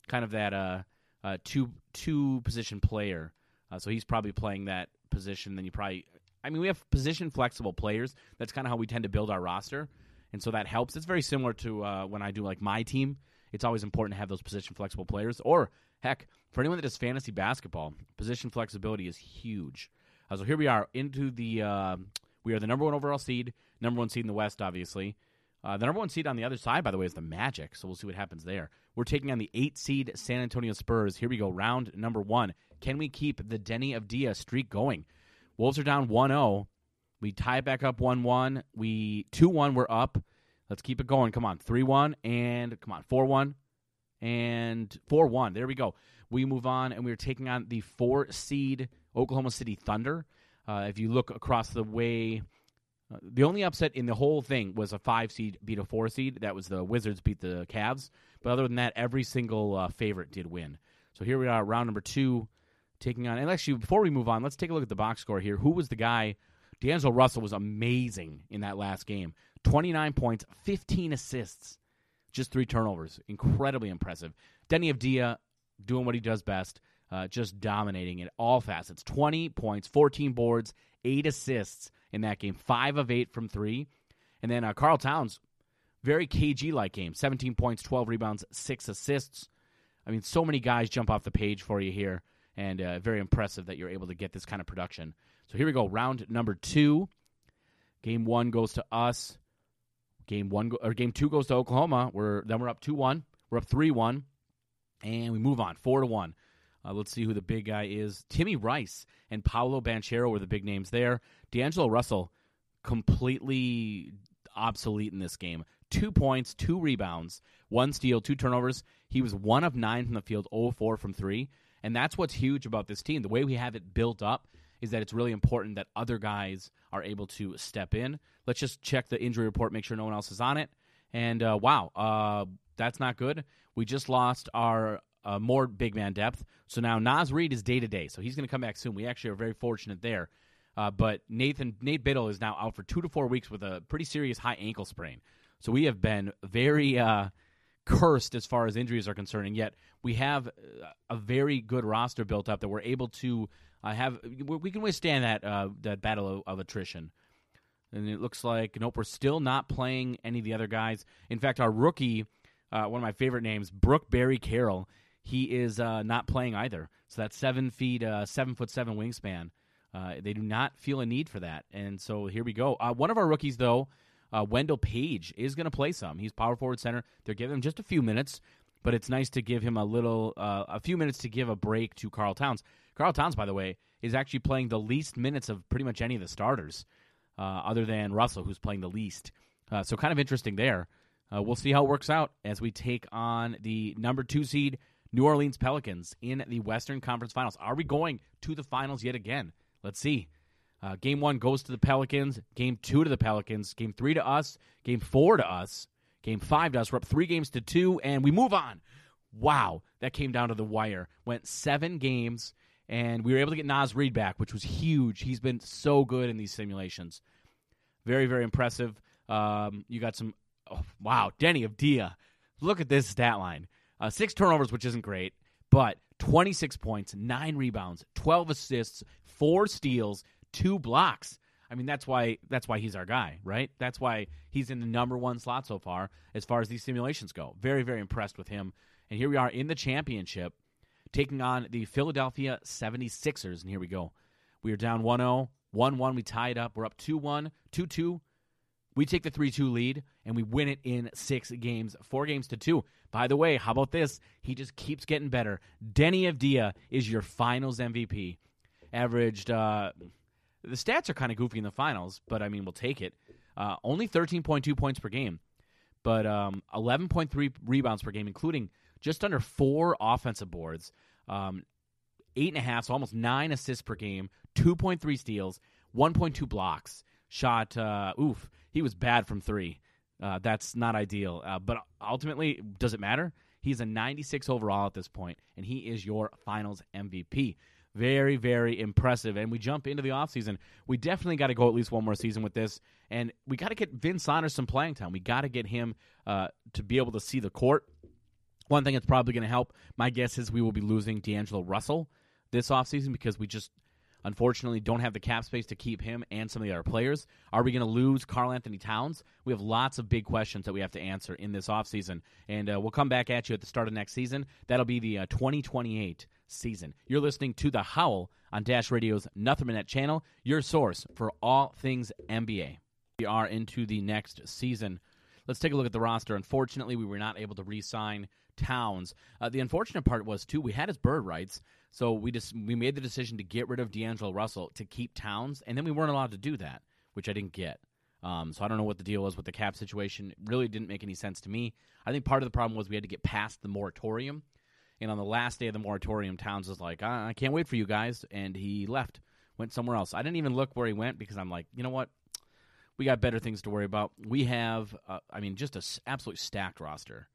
kind of that uh, uh, two two position player. Uh, so he's probably playing that position. Then you probably, I mean, we have position flexible players. That's kind of how we tend to build our roster, and so that helps. It's very similar to when I do like my team. It's always important to have those position flexible players. Or heck, for anyone that does fantasy basketball, position flexibility is huge. Uh, so here we are into the. Uh, we are the number one overall seed, number one seed in the West, obviously. Uh, the number one seed on the other side, by the way, is the Magic. So we'll see what happens there. We're taking on the eight seed San Antonio Spurs. Here we go, round number one. Can we keep the Deni Avdija streak going? Wolves are down 1 0. We tie back up 1 1. We 2 1, we're up. Let's keep it going. Come on. 3 1 and come on. 4 1 and 4 1. There we go. We move on and we're taking on the four seed Oklahoma City Thunder. Uh, if you look across the way, uh, the only upset in the whole thing was a five seed beat a four seed. That was the Wizards beat the Cavs. But other than that, every single uh, favorite did win. So here we are, round number two, taking on. And actually, before we move on, let's take a look at the box score here. Who was the guy? D'Angelo Russell was amazing in that last game. 29 points, 15 assists, just three turnovers. Incredibly impressive. Deni Avdija doing what he does best, uh, just dominating in all facets. 20 points, 14 boards, eight assists in that game, five of eight from three. And then uh, Karl Towns, very KG like game 17 points, 12 rebounds, six assists. I mean, so many guys jump off the page for you here, and uh, very impressive that you're able to get this kind of production. So here we go, round number two. Game one goes to us. Game one or game two goes to Oklahoma. We're then we're up two one. We're up three one, and we move on four to one. Uh, let's see who the big guy is. Timmy Rice and Paolo Banchero were the big names there. D'Angelo Russell completely obsolete in this game. Two points, two rebounds, one steal, two turnovers. He was one of nine from the field, 0 4 from three. And that's what's huge about this team. The way we have it built up is that it's really important that other guys are able to step in. Let's just check the injury report, make sure no one else is on it. And uh, wow, uh, that's not good. We just lost our uh, more big man depth. So now Naz Reid is day to day. So he's going to come back soon. We actually are very fortunate there. Uh, but Nathan Nate Biddle is now out for two to four weeks with a pretty serious high ankle sprain. So we have been very uh, cursed as far as injuries are concerned, and yet we have uh, a very good roster built up that we're able to uh, have. We can withstand that uh, that battle of, of attrition. And it looks like nope, we're still not playing any of the other guys. In fact, our rookie, uh, one of my favorite names, Brooke Barry Carroll, he is uh, not playing either. So that's seven feet, uh, seven foot seven wingspan. Uh, they do not feel a need for that, and so here we go. Uh, one of our rookies, though, Wendell Page, is going to play some. He's power forward center. They're giving him just a few minutes, but it's nice to give him a little, uh, a few minutes to give a break to Karl Towns. Karl Towns, by the way, is actually playing the least minutes of pretty much any of the starters, uh, other than Russell, who's playing the least. Uh, so kind of interesting there. we'll see how it works out as we take on the number two seed New Orleans Pelicans in the Western Conference Finals. Are we going to the finals yet again? Let's see. Uh, game one goes to the Pelicans. Game two to the Pelicans. Game three to us. Game four to us. Game five to us. We're up three games to two, and we move on. Wow, that came down to the wire. Went seven games, and we were able to get Naz Reid back, which was huge. He's been so good in these simulations. Very, very impressive. Um, you got some. Oh, wow, Deni Avdija. Look at this stat line. Uh, six turnovers, which isn't great, but 26 points, nine rebounds, 12 assists, four steals, two blocks. I mean, that's why that's why he's our guy, right? That's why he's in the number one slot so far as far as these simulations go. Very, very impressed with him. And here we are in the championship, taking on the Philadelphia 76ers. And here we go. We are down 1 0, 1 1. We tie it up. We're up 2 1, 2 2. We take the 3 2 lead, and we win it in six games, four games to two. By the way, how about this? He just keeps getting better. Deni Avdija is your finals MVP averaged. Uh, the stats are kind of goofy in the finals, but I mean, we'll take it. Uh, only 13.2 points per game, but um, 11.3 rebounds per game, including just under four offensive boards, um, eight and a half, so almost nine assists per game, 2.3 steals, 1.2 blocks. Shot, uh, oof, he was bad from three. Uh, that's not ideal. Uh, but ultimately, does it matter? He's a 96 overall at this point, and he is your finals MVP. Very, very impressive. And we jump into the offseason. We definitely got to go at least one more season with this. And we got to get Vince Saunders some playing time. We got to get him uh, to be able to see the court. One thing that's probably going to help, my guess is we will be losing D'Angelo Russell this offseason because we just unfortunately don't have the cap space to keep him and some of the other players. Are we going to lose Karl Anthony Towns? We have lots of big questions that we have to answer in this offseason. And uh, we'll come back at you at the start of next season. That'll be the uh, 2028 season. You're listening to The Howl on Dash Radio's Nothing Net channel, your source for all things NBA. We are into the next season. Let's take a look at the roster. Unfortunately, we were not able to re sign Towns. Uh, the unfortunate part was, too, we had his bird rights. So we just we made the decision to get rid of D'Angelo Russell to keep Towns, and then we weren't allowed to do that, which I didn't get. Um, so I don't know what the deal was with the cap situation. It really didn't make any sense to me. I think part of the problem was we had to get past the moratorium and on the last day of the moratorium, Towns was like, I, I can't wait for you guys. And he left, went somewhere else. I didn't even look where he went because I'm like, you know what? We got better things to worry about. We have, uh, I mean, just an absolutely stacked roster.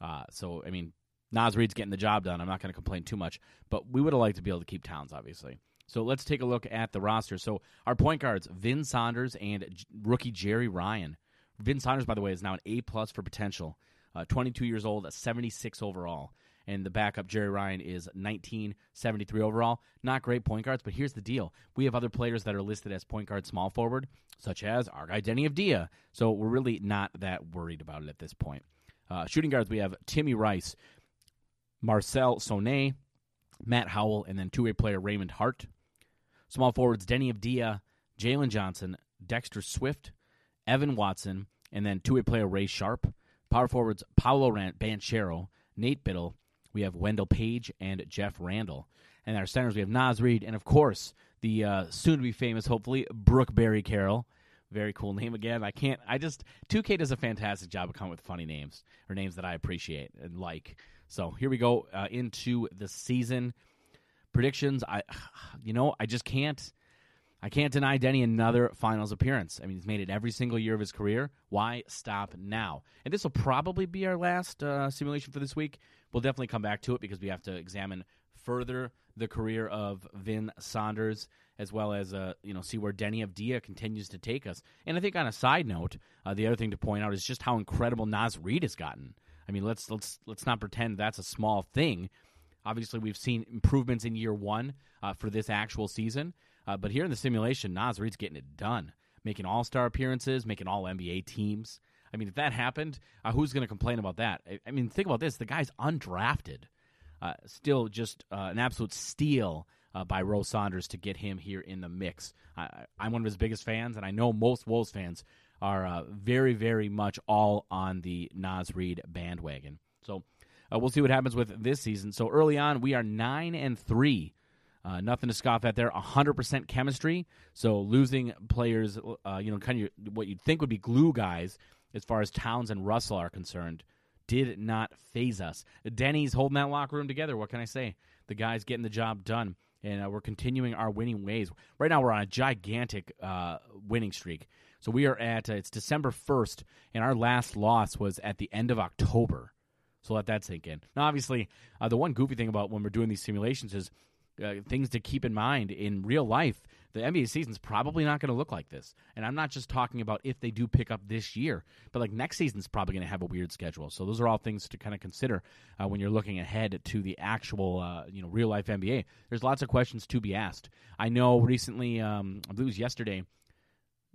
Uh, so, I mean, Naz Reid's getting the job done. I'm not going to complain too much, but we would have liked to be able to keep Towns, obviously. So let's take a look at the roster. So our point guards, Vin Saunders and J- rookie Jerry Ryan. Vin Saunders, by the way, is now an A plus for potential. Uh, 22 years old, a 76 overall and the backup Jerry Ryan is 1973 overall. Not great point guards, but here's the deal: we have other players that are listed as point guard, small forward, such as our guy Deni Avdija. So we're really not that worried about it at this point. Uh, shooting guards, we have Timmy Rice, Marcel Sonnet, Matt Howell, and then two-way player Raymond Hart. Small forwards, Deni Avdija, Jalen Johnson, Dexter Swift, Evan Watson, and then two-way player Ray Sharp. Power forwards, Paolo Rant, Banchero, Nate Biddle, we have Wendell Page and Jeff Randall. And our centers, we have Naz Reid, and of course, the uh, soon to be famous, hopefully, Brooke Barry Carroll. Very cool name again. I can't. I just 2K does a fantastic job of coming with funny names or names that I appreciate and like. So here we go uh, into the season predictions. I, you know, I just can't. I can't deny Deni another finals appearance. I mean, he's made it every single year of his career. Why stop now? And this will probably be our last uh, simulation for this week. We'll definitely come back to it because we have to examine further the career of Vin Saunders as well as uh, you know see where Deni Avdija continues to take us. And I think on a side note, uh, the other thing to point out is just how incredible Naz Reid has gotten. I mean, let's let's let's not pretend that's a small thing. Obviously, we've seen improvements in year one uh, for this actual season, uh, but here in the simulation, Naz Reid's getting it done, making All Star appearances, making All NBA teams. I mean, if that happened, uh, who's going to complain about that? I, I, mean, think about this: the guy's undrafted, uh, still just an absolute steal uh, by Rose Saunders to get him here in the mix. I, I'm one of his biggest fans, and I know most Wolves fans are uh, very, very much all on the Naz Reid bandwagon. So uh, we'll see what happens with this season. So early on, we are nine and three. Uh, nothing to scoff at there. 100% chemistry. So losing players, uh, you know, kind of what you'd think would be glue guys as far as Towns and Russell are concerned, did not phase us. Deni's holding that locker room together. What can I say? The guy's getting the job done and uh, we're continuing our winning ways. Right now, we're on a gigantic uh, winning streak. So we are at uh, it's December first, and our last loss was at the end of October. So let that sink in. Now, obviously, uh, the one goofy thing about when we're doing these simulations is uh, things to keep in mind in real life. The NBA season's probably not going to look like this, and I'm not just talking about if they do pick up this year, but like next season's probably going to have a weird schedule. So those are all things to kind of consider uh, when you're looking ahead to the actual, uh, you know, real life NBA. There's lots of questions to be asked. I know recently, um, I believe it was yesterday,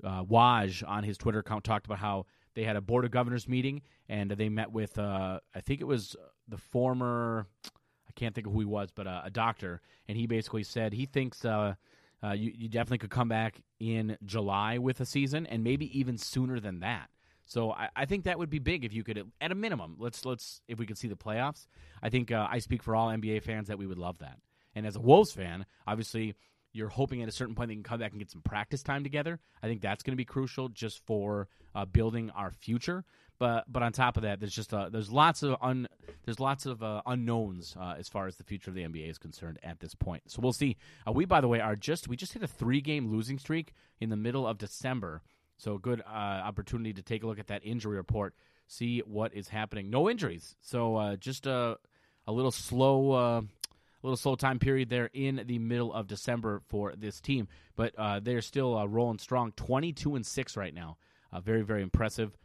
uh, Woj on his Twitter account talked about how they had a board of governors meeting and they met with, uh, I think it was the former I can't think of who he was, but uh, a doctor, and he basically said he thinks uh, you, you definitely could come back in July with a season, and maybe even sooner than that. So I, I, think that would be big if you could, at a minimum, let's let's if we could see the playoffs. I think uh, I speak for all NBA fans that we would love that. And as a Wolves fan, obviously you're hoping at a certain point they can come back and get some practice time together. I think that's going to be crucial just for uh, building our future. But but on top of that, there's just uh, there's lots of un, there's lots of uh, unknowns uh, as far as the future of the NBA is concerned at this point. So we'll see. Uh, we by the way are just we just hit a three game losing streak in the middle of December. So a good uh, opportunity to take a look at that injury report, see what is happening. No injuries, so just a a little slow. Little slow time period there in the middle of December for this team, but uh, they're still uh, rolling strong, twenty-two and six right now. Uh, very, very impressive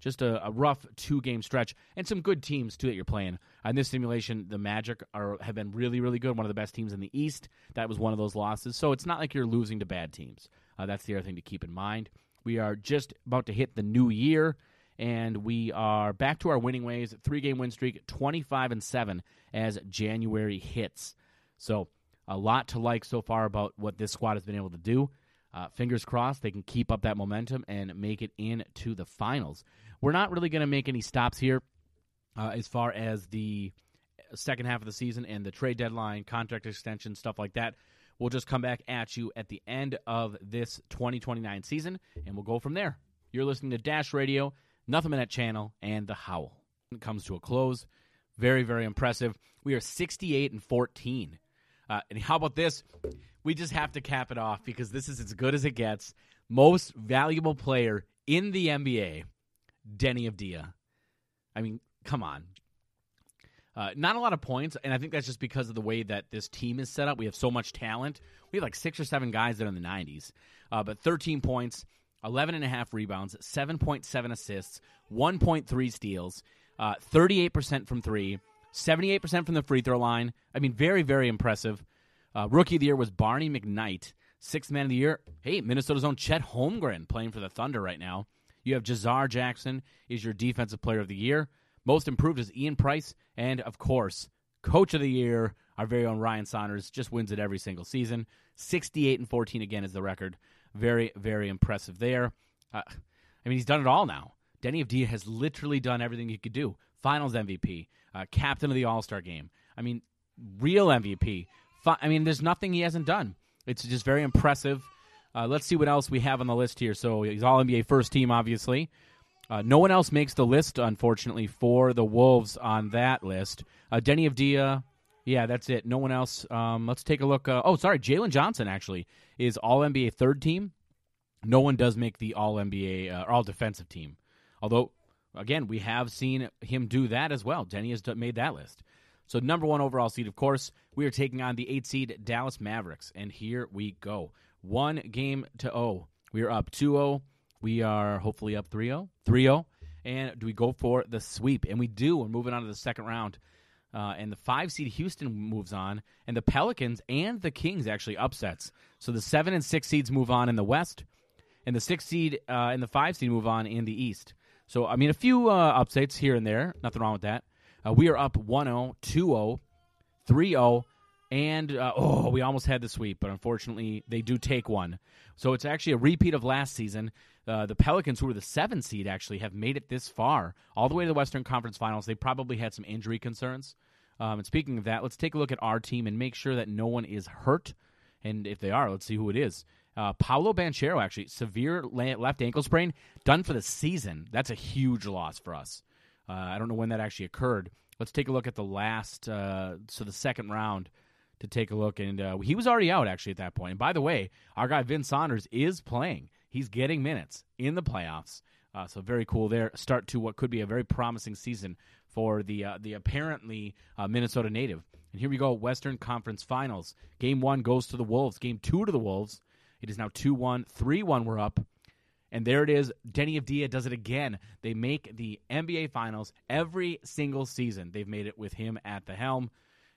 just a, a rough two game stretch and some good teams too that you're playing. On this simulation, the Magic are have been really really good, one of the best teams in the East. That was one of those losses, so it's not like you're losing to bad teams. Uh, that's the other thing to keep in mind. We are just about to hit the new year, and we are back to our winning ways. Three game win streak, 25 and seven as January hits. So a lot to like so far about what this squad has been able to do. Uh, fingers crossed they can keep up that momentum and make it into the finals. We're not really going to make any stops here uh, as far as the second half of the season and the trade deadline, contract extension, stuff like that. We'll just come back at you at the end of this 2029 season, and we'll go from there. You're listening to Dash Radio, Nothing Net Channel, and The Howl. It comes to a close. Very, very impressive. We are 68 and 14. Uh, and how about this? We just have to cap it off because this is as good as it gets. Most valuable player in the NBA Deni Avdija. I mean, come on. Uh, not a lot of points, and I think that's just because of the way that this team is set up. We have so much talent. We have like six or seven guys that are in the 90s. Uh, but 13 points, 11 and a half rebounds, 7.7 assists, 1.3 steals, uh, 38% from three, 78% from the free throw line. I mean, very, very impressive. Uh, rookie of the year was Barney McKnight. Sixth man of the year, hey, Minnesota's own Chet Holmgren playing for the Thunder right now. You have Jazar Jackson is your defensive player of the year. Most improved is Ian Price, and of course, coach of the year, our very own Ryan Saunders, just wins it every single season. 68 and 14 again is the record. Very, very impressive there. Uh, I mean, he's done it all now. Deni Avdija has literally done everything he could do. Finals MVP, uh, captain of the All Star game. I mean, real MVP. Fi- I mean, there's nothing he hasn't done. It's just very impressive. Uh, let's see what else we have on the list here. So he's All NBA first team, obviously. Uh, no one else makes the list, unfortunately, for the Wolves on that list. Uh, Denny Avdia, yeah, that's it. No one else. Um, let's take a look. Uh, oh, sorry, Jalen Johnson actually is All NBA third team. No one does make the All NBA uh, All Defensive team, although again we have seen him do that as well. Denny has made that list. So number one overall seed, of course, we are taking on the eight seed Dallas Mavericks, and here we go. One game to O. We are up 2-0. We are hopefully up 3-0. 3-0. And do we go for the sweep? And we do. We're moving on to the second round. Uh, and the five seed Houston moves on, and the Pelicans and the Kings actually upsets. So the seven and six seeds move on in the West, and the six seed uh, and the five seed move on in the East. So I mean, a few uh, upsets here and there. Nothing wrong with that. Uh, we are up 1-0, 2-0, 3-0, and uh, oh, we almost had the sweep, but unfortunately, they do take one. So it's actually a repeat of last season. Uh, the Pelicans, who were the seven seed, actually have made it this far, all the way to the Western Conference Finals. They probably had some injury concerns. Um, and speaking of that, let's take a look at our team and make sure that no one is hurt. And if they are, let's see who it is. Uh, Paolo Banchero, actually, severe left ankle sprain, done for the season. That's a huge loss for us. Uh, I don't know when that actually occurred. Let's take a look at the last, uh, so the second round to take a look. And uh, he was already out, actually, at that point. And by the way, our guy Vince Saunders is playing. He's getting minutes in the playoffs. Uh, so very cool there. Start to what could be a very promising season for the uh, the apparently uh, Minnesota native. And here we go, Western Conference Finals. Game one goes to the Wolves. Game two to the Wolves. It is now 2 1, 3 1. We're up. And there it is. Deni Avdija does it again. They make the NBA Finals every single season. They've made it with him at the helm.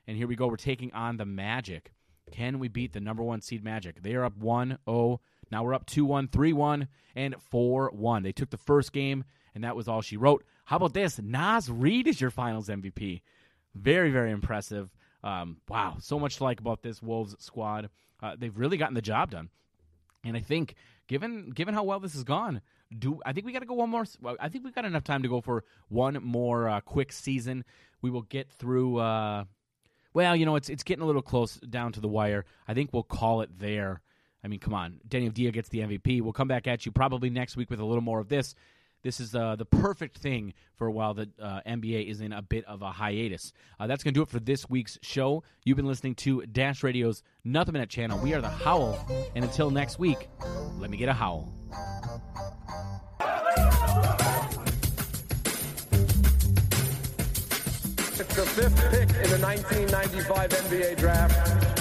And here we go. We're taking on the Magic. Can we beat the number one seed Magic? They are up 1 0. Now we're up 2 1, 3 1, and 4 1. They took the first game, and that was all she wrote. How about this? Naz Reid is your finals MVP. Very, very impressive. Um, wow, so much to like about this Wolves squad. Uh, they've really gotten the job done. And I think, given given how well this has gone, do I think we got to go one more? I think we've got enough time to go for one more uh, quick season. We will get through. Uh, well, you know, it's it's getting a little close down to the wire. I think we'll call it there. I mean, come on, Deni Avdija gets the MVP. We'll come back at you probably next week with a little more of this. This is uh, the perfect thing for a while the uh, NBA is in a bit of a hiatus. Uh, that's going to do it for this week's show. You've been listening to Dash Radio's Nothing Minute channel. We are the Howl, and until next week, let me get a howl. It's the fifth pick in the 1995 NBA draft.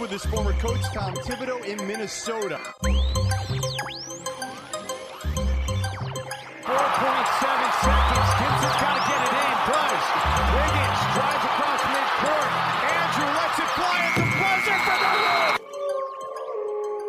With his former coach, Tom Thibodeau, in Minnesota.